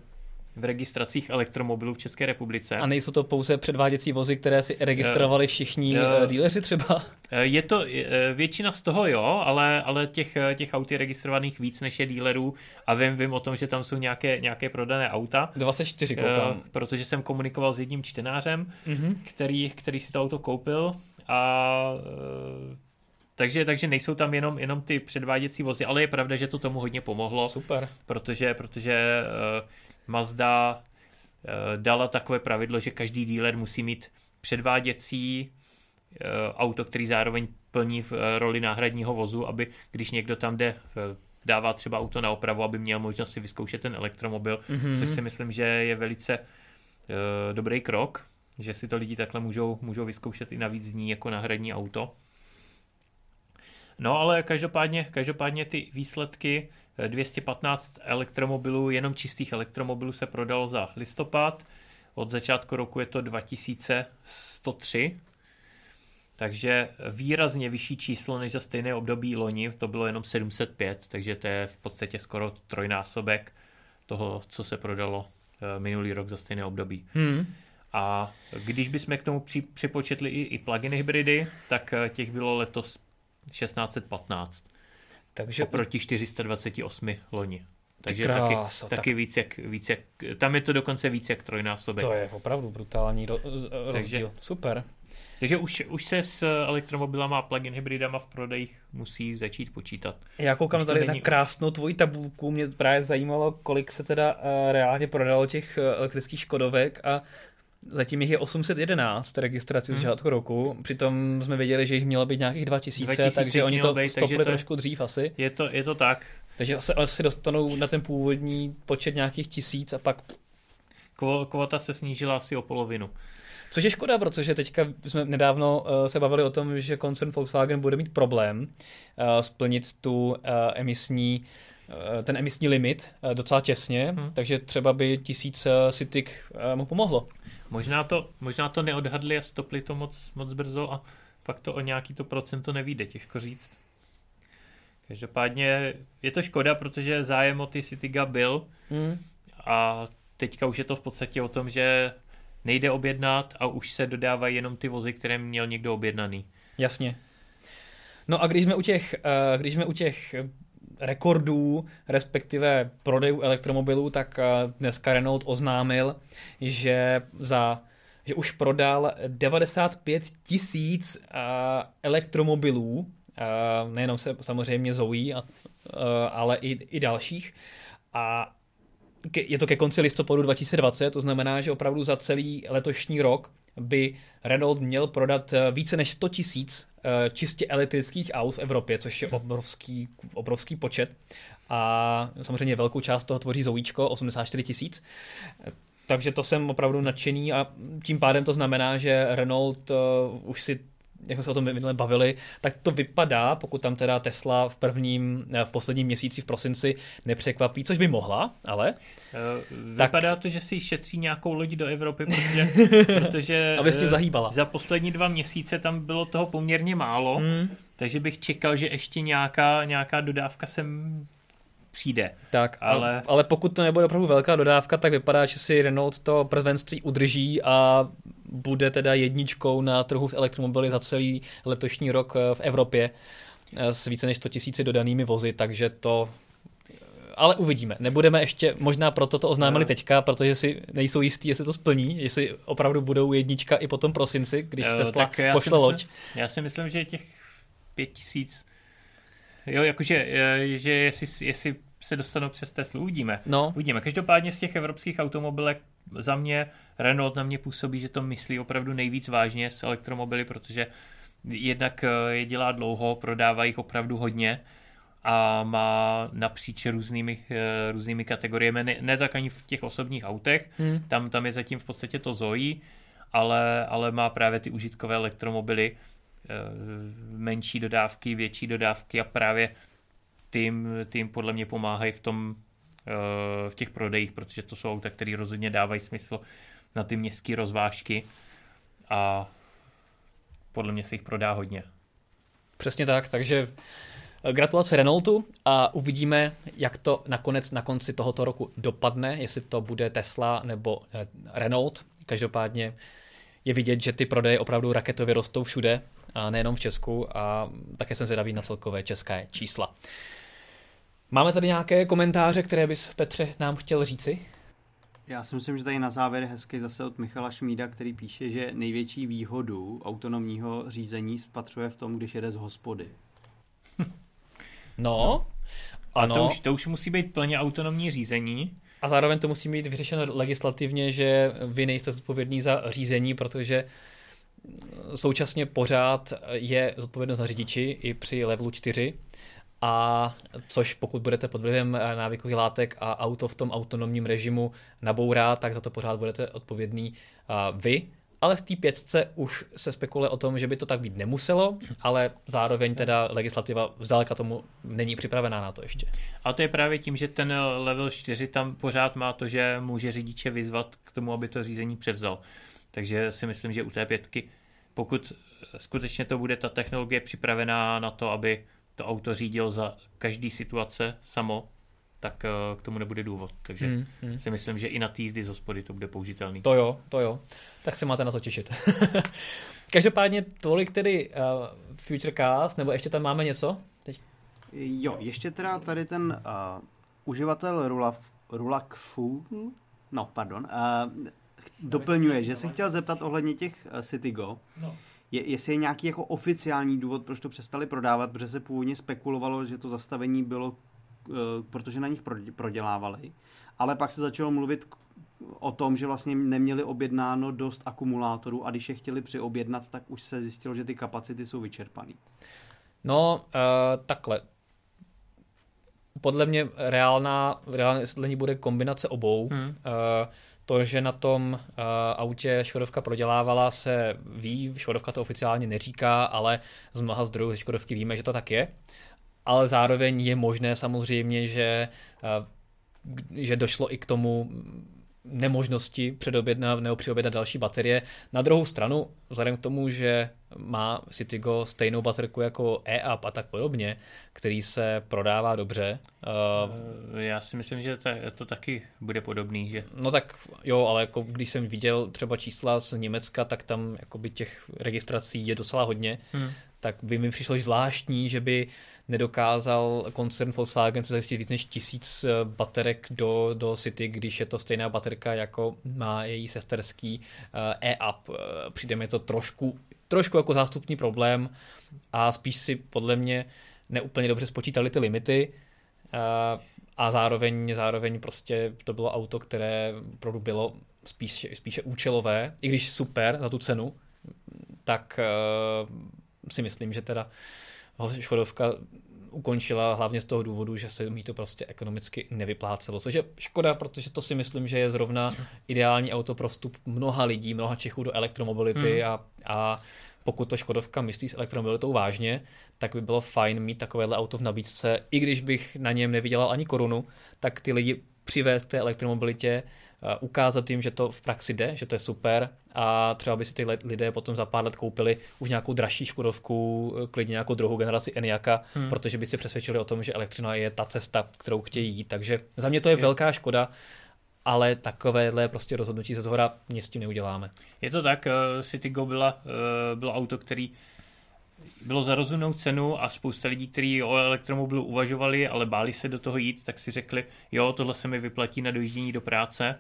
v registracích elektromobilů v České republice. A nejsou to pouze předváděcí vozy, které si registrovali všichni uh, díleři třeba? Je to většina z toho jo, ale, ale těch, těch aut je registrovaných víc než je dílerů a vím, vím o tom, že tam jsou nějaké, nějaké prodané auta. 24 koukám. Uh, protože jsem komunikoval s jedním čtenářem, uh-huh. který, který si to auto koupil a uh, takže, takže nejsou tam jenom, jenom ty předváděcí vozy, ale je pravda, že to tomu hodně pomohlo. Super. Protože, protože uh, Mazda eh, dala takové pravidlo, že každý dealer musí mít předváděcí eh, auto, který zároveň plní v eh, roli náhradního vozu, aby když někdo tam jde dává třeba auto na opravu, aby měl možnost si vyzkoušet ten elektromobil, mm-hmm. což si myslím, že je velice uh, dobrý krok, že si to lidi takhle můžou, můžou vyzkoušet i navíc dní jako náhradní auto. No ale každopádně, každopádně ty výsledky 215 elektromobilů, jenom čistých elektromobilů se prodalo za listopad. Od začátku roku je to 2103, takže výrazně vyšší číslo než za stejné období loni, to bylo jenom 705, takže to je v podstatě skoro trojnásobek toho, co se prodalo eh, minulý rok za stejné období. Hmm. A když bychom k tomu připočetli i, i plug-in hybridy, tak eh, těch bylo letos 1615. Takže oproti 428 loni. Takže krása, taky, taky tak... víc, jak, víc jak, tam je to dokonce víc jak trojnásobek. To je opravdu brutální ro, rozdíl. Takže, Super. Takže už, už se s elektromobilama a plug-in hybridama v prodejích musí začít počítat. Já koukám tady na krásnou už... tvoji tabulku, mě právě zajímalo, kolik se teda uh, reálně prodalo těch uh, elektrických Škodovek a Zatím jich je 811 registrací hmm. z začátku roku, přitom jsme věděli, že jich mělo být nějakých 2000, 2000 takže oni to být, stopli to trošku dřív asi. Je to, je to tak. Takže asi, asi dostanou na ten původní počet nějakých tisíc a pak kvota se snížila asi o polovinu. Což je škoda, protože teďka jsme nedávno uh, se bavili o tom, že koncern Volkswagen bude mít problém uh, splnit tu uh, emisní ten emisní limit docela těsně, hmm. takže třeba by tisíc Citic mu pomohlo. Možná to, možná to neodhadli a stopli to moc, moc brzo a fakt to o nějaký to procento nevíde, těžko říct. Každopádně je to škoda, protože zájem o ty Citiga byl hmm. a teďka už je to v podstatě o tom, že nejde objednat a už se dodávají jenom ty vozy, které měl někdo objednaný. Jasně. No a když jsme u těch, eh, když jsme u těch rekordů, respektive prodejů elektromobilů, tak eh, dneska Renault oznámil, že za že už prodal 95 tisíc eh, elektromobilů, nejenom se samozřejmě Zoe, ale i, i dalších. A je to ke konci listopadu 2020, to znamená, že opravdu za celý letošní rok by Renault měl prodat eh, více než 100 tisíc eh, čistě elektrických aut v Evropě, což je obrovský, obrovský počet. A samozřejmě velkou část toho tvoří Zoíčko, 84 tisíc. Takže to jsem opravdu nadšený a tím pádem to znamená, že Renault už si jak jsme se o tom minule bavili, tak to vypadá, pokud tam teda Tesla v prvním, v posledním měsíci v prosinci nepřekvapí, což by mohla, ale... Uh, vypadá tak... to, že si šetří nějakou lodi do Evropy, protože, protože Aby s tím zahýbala. za poslední dva měsíce tam bylo toho poměrně málo, hmm. takže bych čekal, že ještě nějaká, nějaká dodávka sem přijde. Tak, ale... ale pokud to nebude opravdu velká dodávka, tak vypadá, že si Renault to prvenství udrží a bude teda jedničkou na trhu s elektromobily za celý letošní rok eh, v Evropě eh, s více než 100 000 dodanými vozy, takže to eh, ale uvidíme. Nebudeme ještě, možná proto to oznámili teďka, protože si nejsou jistí, jestli to splní, jestli opravdu budou jednička i potom prosinci, když Tesla pošle loď. Já si myslím, že těch pět tisíc, jo, jakože, že jestli, jestli se dostanou přes Teslu, uvidíme. No. Uvidíme. Každopádně z těch evropských automobilek za mě Renault na mě působí, že to myslí opravdu nejvíc vážně s elektromobily, protože jednak eh, je dělá dlouho, prodává jich opravdu hodně a má napříč různými, eh, různými kategoriemi, ne, ne tak ani v těch osobních autech, hmm. tam, tam je zatím v podstatě to Zoe, ale, ale má právě ty užitkové elektromobily, eh, menší dodávky, větší dodávky a právě tým, tým podle mě pomáhají v tom Eh, v těch prodejích, protože to jsou auta, které rozhodně dávají smysl na ty městské rozvážky a podle mě se jich prodá hodně. Přesně tak, takže eh, gratulace Renaultu a uvidíme, jak to nakonec na konci tohoto roku dopadne, jestli to bude Tesla nebo eh, Renault. Každopádně je vidět, že ty prodeje opravdu raketově rostou všude, nejenom v Česku a také jsem zvědavý na celkové české čísla. Máme tady nějaké komentáře, které bys, Petře, nám chtěl říci? Já si myslím, že tady na závěr hezky zase od Michala Šmída, který píše, že největší výhodu autonomního řízení spatřuje v tom, když jede z hospody. No, ano. A to už, to už musí být plně autonomní řízení. A zároveň to musí být vyřešeno legislativně, že vy nejste zodpovědní za řízení, protože současně pořád je zodpovědnost za řidiči i při levelu 4 a což pokud budete pod vlivem eh, návykových látek a auto v tom autonomním režimu nabourá, tak za to pořád budete odpovědný eh, vy. Ale v té pětce už se spekuluje o tom, že by to tak být nemuselo, ale zároveň teda legislativa zdaleka tomu není připravená na to ještě. A to je právě tím, že ten level 4 tam pořád má to, že může řidiče vyzvat k tomu, aby to řízení převzal. Takže si myslím, že u té pětky, pokud skutečně to bude ta technologie připravená na to, aby to auto řídil za každý situace samo, tak uh, k tomu nebude důvod. Takže hmm, hmm. si myslím, že i na týzdy z hospody to bude použitelný. To jo, to jo. Tak se máte na co těšit. Každopádně tolik tedy uh, Futurecast, nebo ještě tam máme něco? Teď? Jo, ještě teda tady ten uh, uživatel Rulaf, Rulakfu, no pardon, uh, doplňuje, že se chtěl zeptat ohledně těch uh, Citigo, no je, jestli je nějaký jako oficiální důvod, proč to přestali prodávat, protože se původně spekulovalo, že to zastavení bylo, uh, protože na nich prodělávali, ale pak se začalo mluvit o tom, že vlastně neměli objednáno dost akumulátorů a když je chtěli přiobjednat, tak už se zjistilo, že ty kapacity jsou vyčerpané. No, uh, takhle. Podle mě reálná, reálné vysvětlení bude kombinace obou. Hmm. Uh, To, že na tom uh, autě Škodovka prodělávala, se ví, Škodovka to oficiálně neříká, ale z mnoha zdrojů ze Škodovky víme, že to tak je. Ale zároveň je možné samozřejmě, že, uh, že došlo i k tomu nemožnosti předobjednat nebo přiobjednat další baterie. Na druhou stranu, vzhledem k tomu, že má Citigo stejnou baterku jako e-up a tak podobně, který se prodává dobře. Uh, Já si myslím, že to, to taky bude podobný, že? No tak jo, ale jako když jsem viděl třeba čísla z Německa, tak tam jakoby těch registrací je docela hodně, hmm. tak by mi přišlo zvláštní, že by nedokázal koncern Volkswagen se zajistit víc než tisíc eh, baterek do, do City, když je to stejná baterka, jako má její sesterský e-up. Přijde mi to trošku trošku jako zástupný problém a spíš si podle mě neúplně dobře spočítali ty limity a zároveň, zároveň prostě to bylo auto, které opravdu bylo spíše, spíše účelové, i když super za tu cenu, tak si myslím, že teda Škodovka ukončila hlavně z toho důvodu, že se mi to prostě ekonomicky nevyplácelo, což je škoda, protože to si myslím, že je zrovna ideální auto pro vstup mnoha lidí, mnoha Čechů do elektromobility hmm. a, a pokud to Škodovka myslí s elektromobilitou vážně, tak by bylo fajn mít takovéhle auto v nabídce, i když bych na něm nevydělal ani korunu, tak ty lidi přivést té elektromobilitě, ukázat jim, že to v praxi jde, že to je super a třeba by si ty lidé potom za pár let koupili už nějakou dražší Škodovku, klidně nějakou druhou generaci Eniaka, hmm. protože by si přesvědčili o tom, že elektřina je ta cesta, kterou chtějí jít. Takže za mě to je velká škoda, ale takovéhle prostě rozhodnutí ze zhora nic s tím neuděláme. Je to tak, eh, Citigo byla, eh, bylo auto, který bylo za rozumnou cenu a spousta lidí, kteří o elektromobilu uvažovali, ale báli se do toho jít, tak si řekli, jo, tohle se mi vyplatí na dojíždění do práce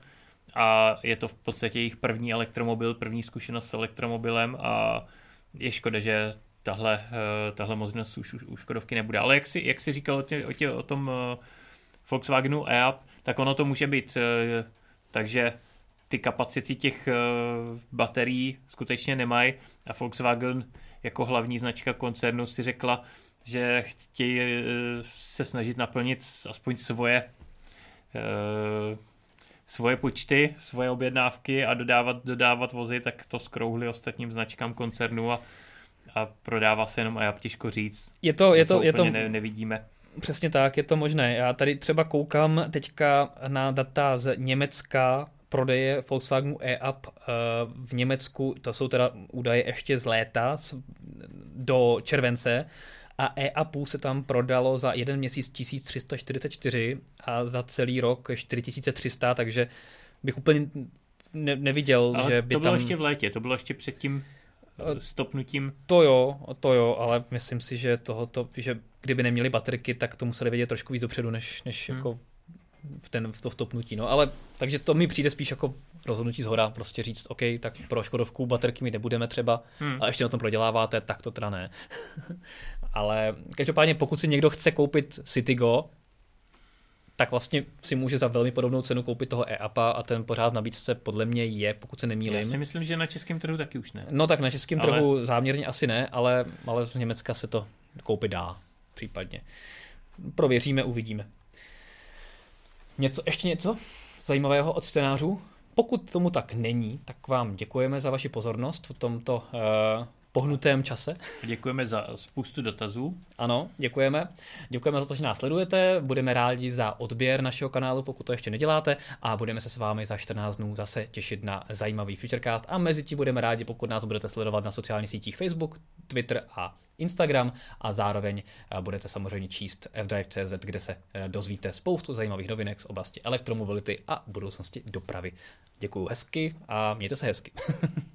a je to v podstatě jejich první elektromobil, první zkušenost s elektromobilem a je škoda, že tahle, eh, tahle možnost už u Škodovky nebude. Ale jak si, jak si říkal o, tě, o, tě, o tom Volkswagenu e-up, tak ono to může být. Eh, takže ty kapacity těch eh, baterií skutečně nemají a Volkswagen jako hlavní značka koncernu si řekla, že chtějí eh, se snažit naplnit aspoň svoje svoje počty, svoje objednávky a dodávat, dodávat vozy, tak to skrouhli ostatním značkám koncernu a, a prodává se jenom a já těžko říct. Je to, je to, to je to, ne, nevidíme. Přesně tak, je to možné. Já tady třeba koukám teďka na data z Německa, prodeje Volkswagenu e-up eh, v Německu, to jsou teda údaje ještě z léta, do července, a e-upu se tam prodalo za jeden měsíc 1344 a za celý rok 4300, takže bych úplně ne, neviděl, Ale že by to bylo tam... ještě v létě, to bylo ještě před tím eh, stopnutím. To jo, to jo, ale myslím si, že tohoto, že kdyby neměli baterky, tak to museli vědět trošku víc dopředu, než, než hmm. jako v, ten, v to vstupnutí. No, ale takže to mi přijde spíš jako rozhodnutí z hora, prostě říct, OK, tak pro Škodovku baterky my nebudeme třeba hmm. a ještě na tom proděláváte, tak to teda ne. ale každopádně pokud si někdo chce koupit Citigo, tak vlastně si může za velmi podobnou cenu koupit toho e-apa a ten pořád v nabídce podle mě je, pokud se nemýlím. Já si myslím, že na českém trhu taky už ne. No tak na českém ale... trhu záměrně asi ne, ale, ale z Německa se to koupit dá případně. Prověříme, uvidíme. Něco, ještě něco zajímavého od scénářů? Pokud tomu tak není, tak vám děkujeme za vaši pozornost v tomto uh, pohnutém čase. Děkujeme za spoustu dotazů. Ano, děkujeme. Děkujeme za to, že nás sledujete. Budeme rádi za odběr našeho kanálu, pokud to ještě neděláte. A budeme se s vámi za 14 dnů zase těšit na zajímavý Futurecast. A mezi tím budeme rádi, pokud nás budete sledovat na sociálních sítích Facebook, Twitter a Instagram a zároveň eh, budete samozřejmě číst fdrive.cz, kde se eh, dozvíte spoustu zajímavých novinek z oblasti elektromobility a budoucnosti dopravy. Děkuji hezky a mějte se hezky.